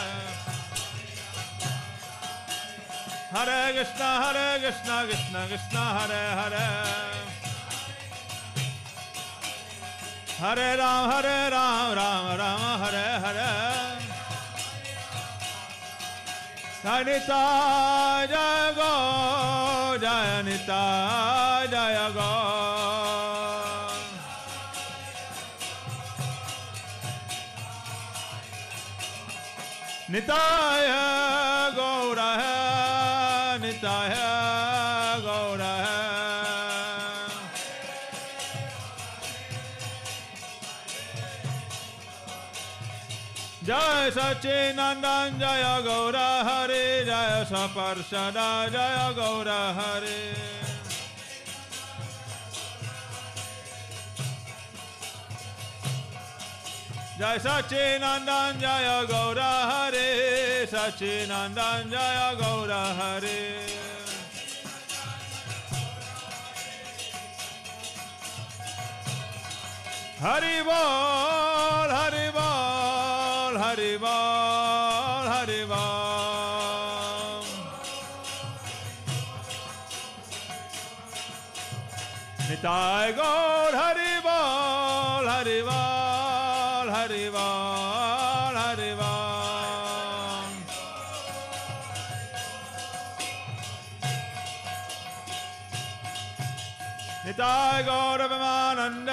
Hare Krishna Hare Krishna Krishna Krishna Hare Hare Hare Ram Hare Ram Ram Ram Hare Hare Janita Jaya Go Jayanita Jaya Go Nitaya Jai Sachinandan Jaya Gaura Hari Jaya Saparshada Jaya Gaura Hari Jai Sachinandan Jaya Gaura Hari Sachinandan Jaya Gaura Hari Hari Bol, Hari Nitai गौर हरि बोल हरि बोल हरि बोल हरि बोल निताय गौरवमानंद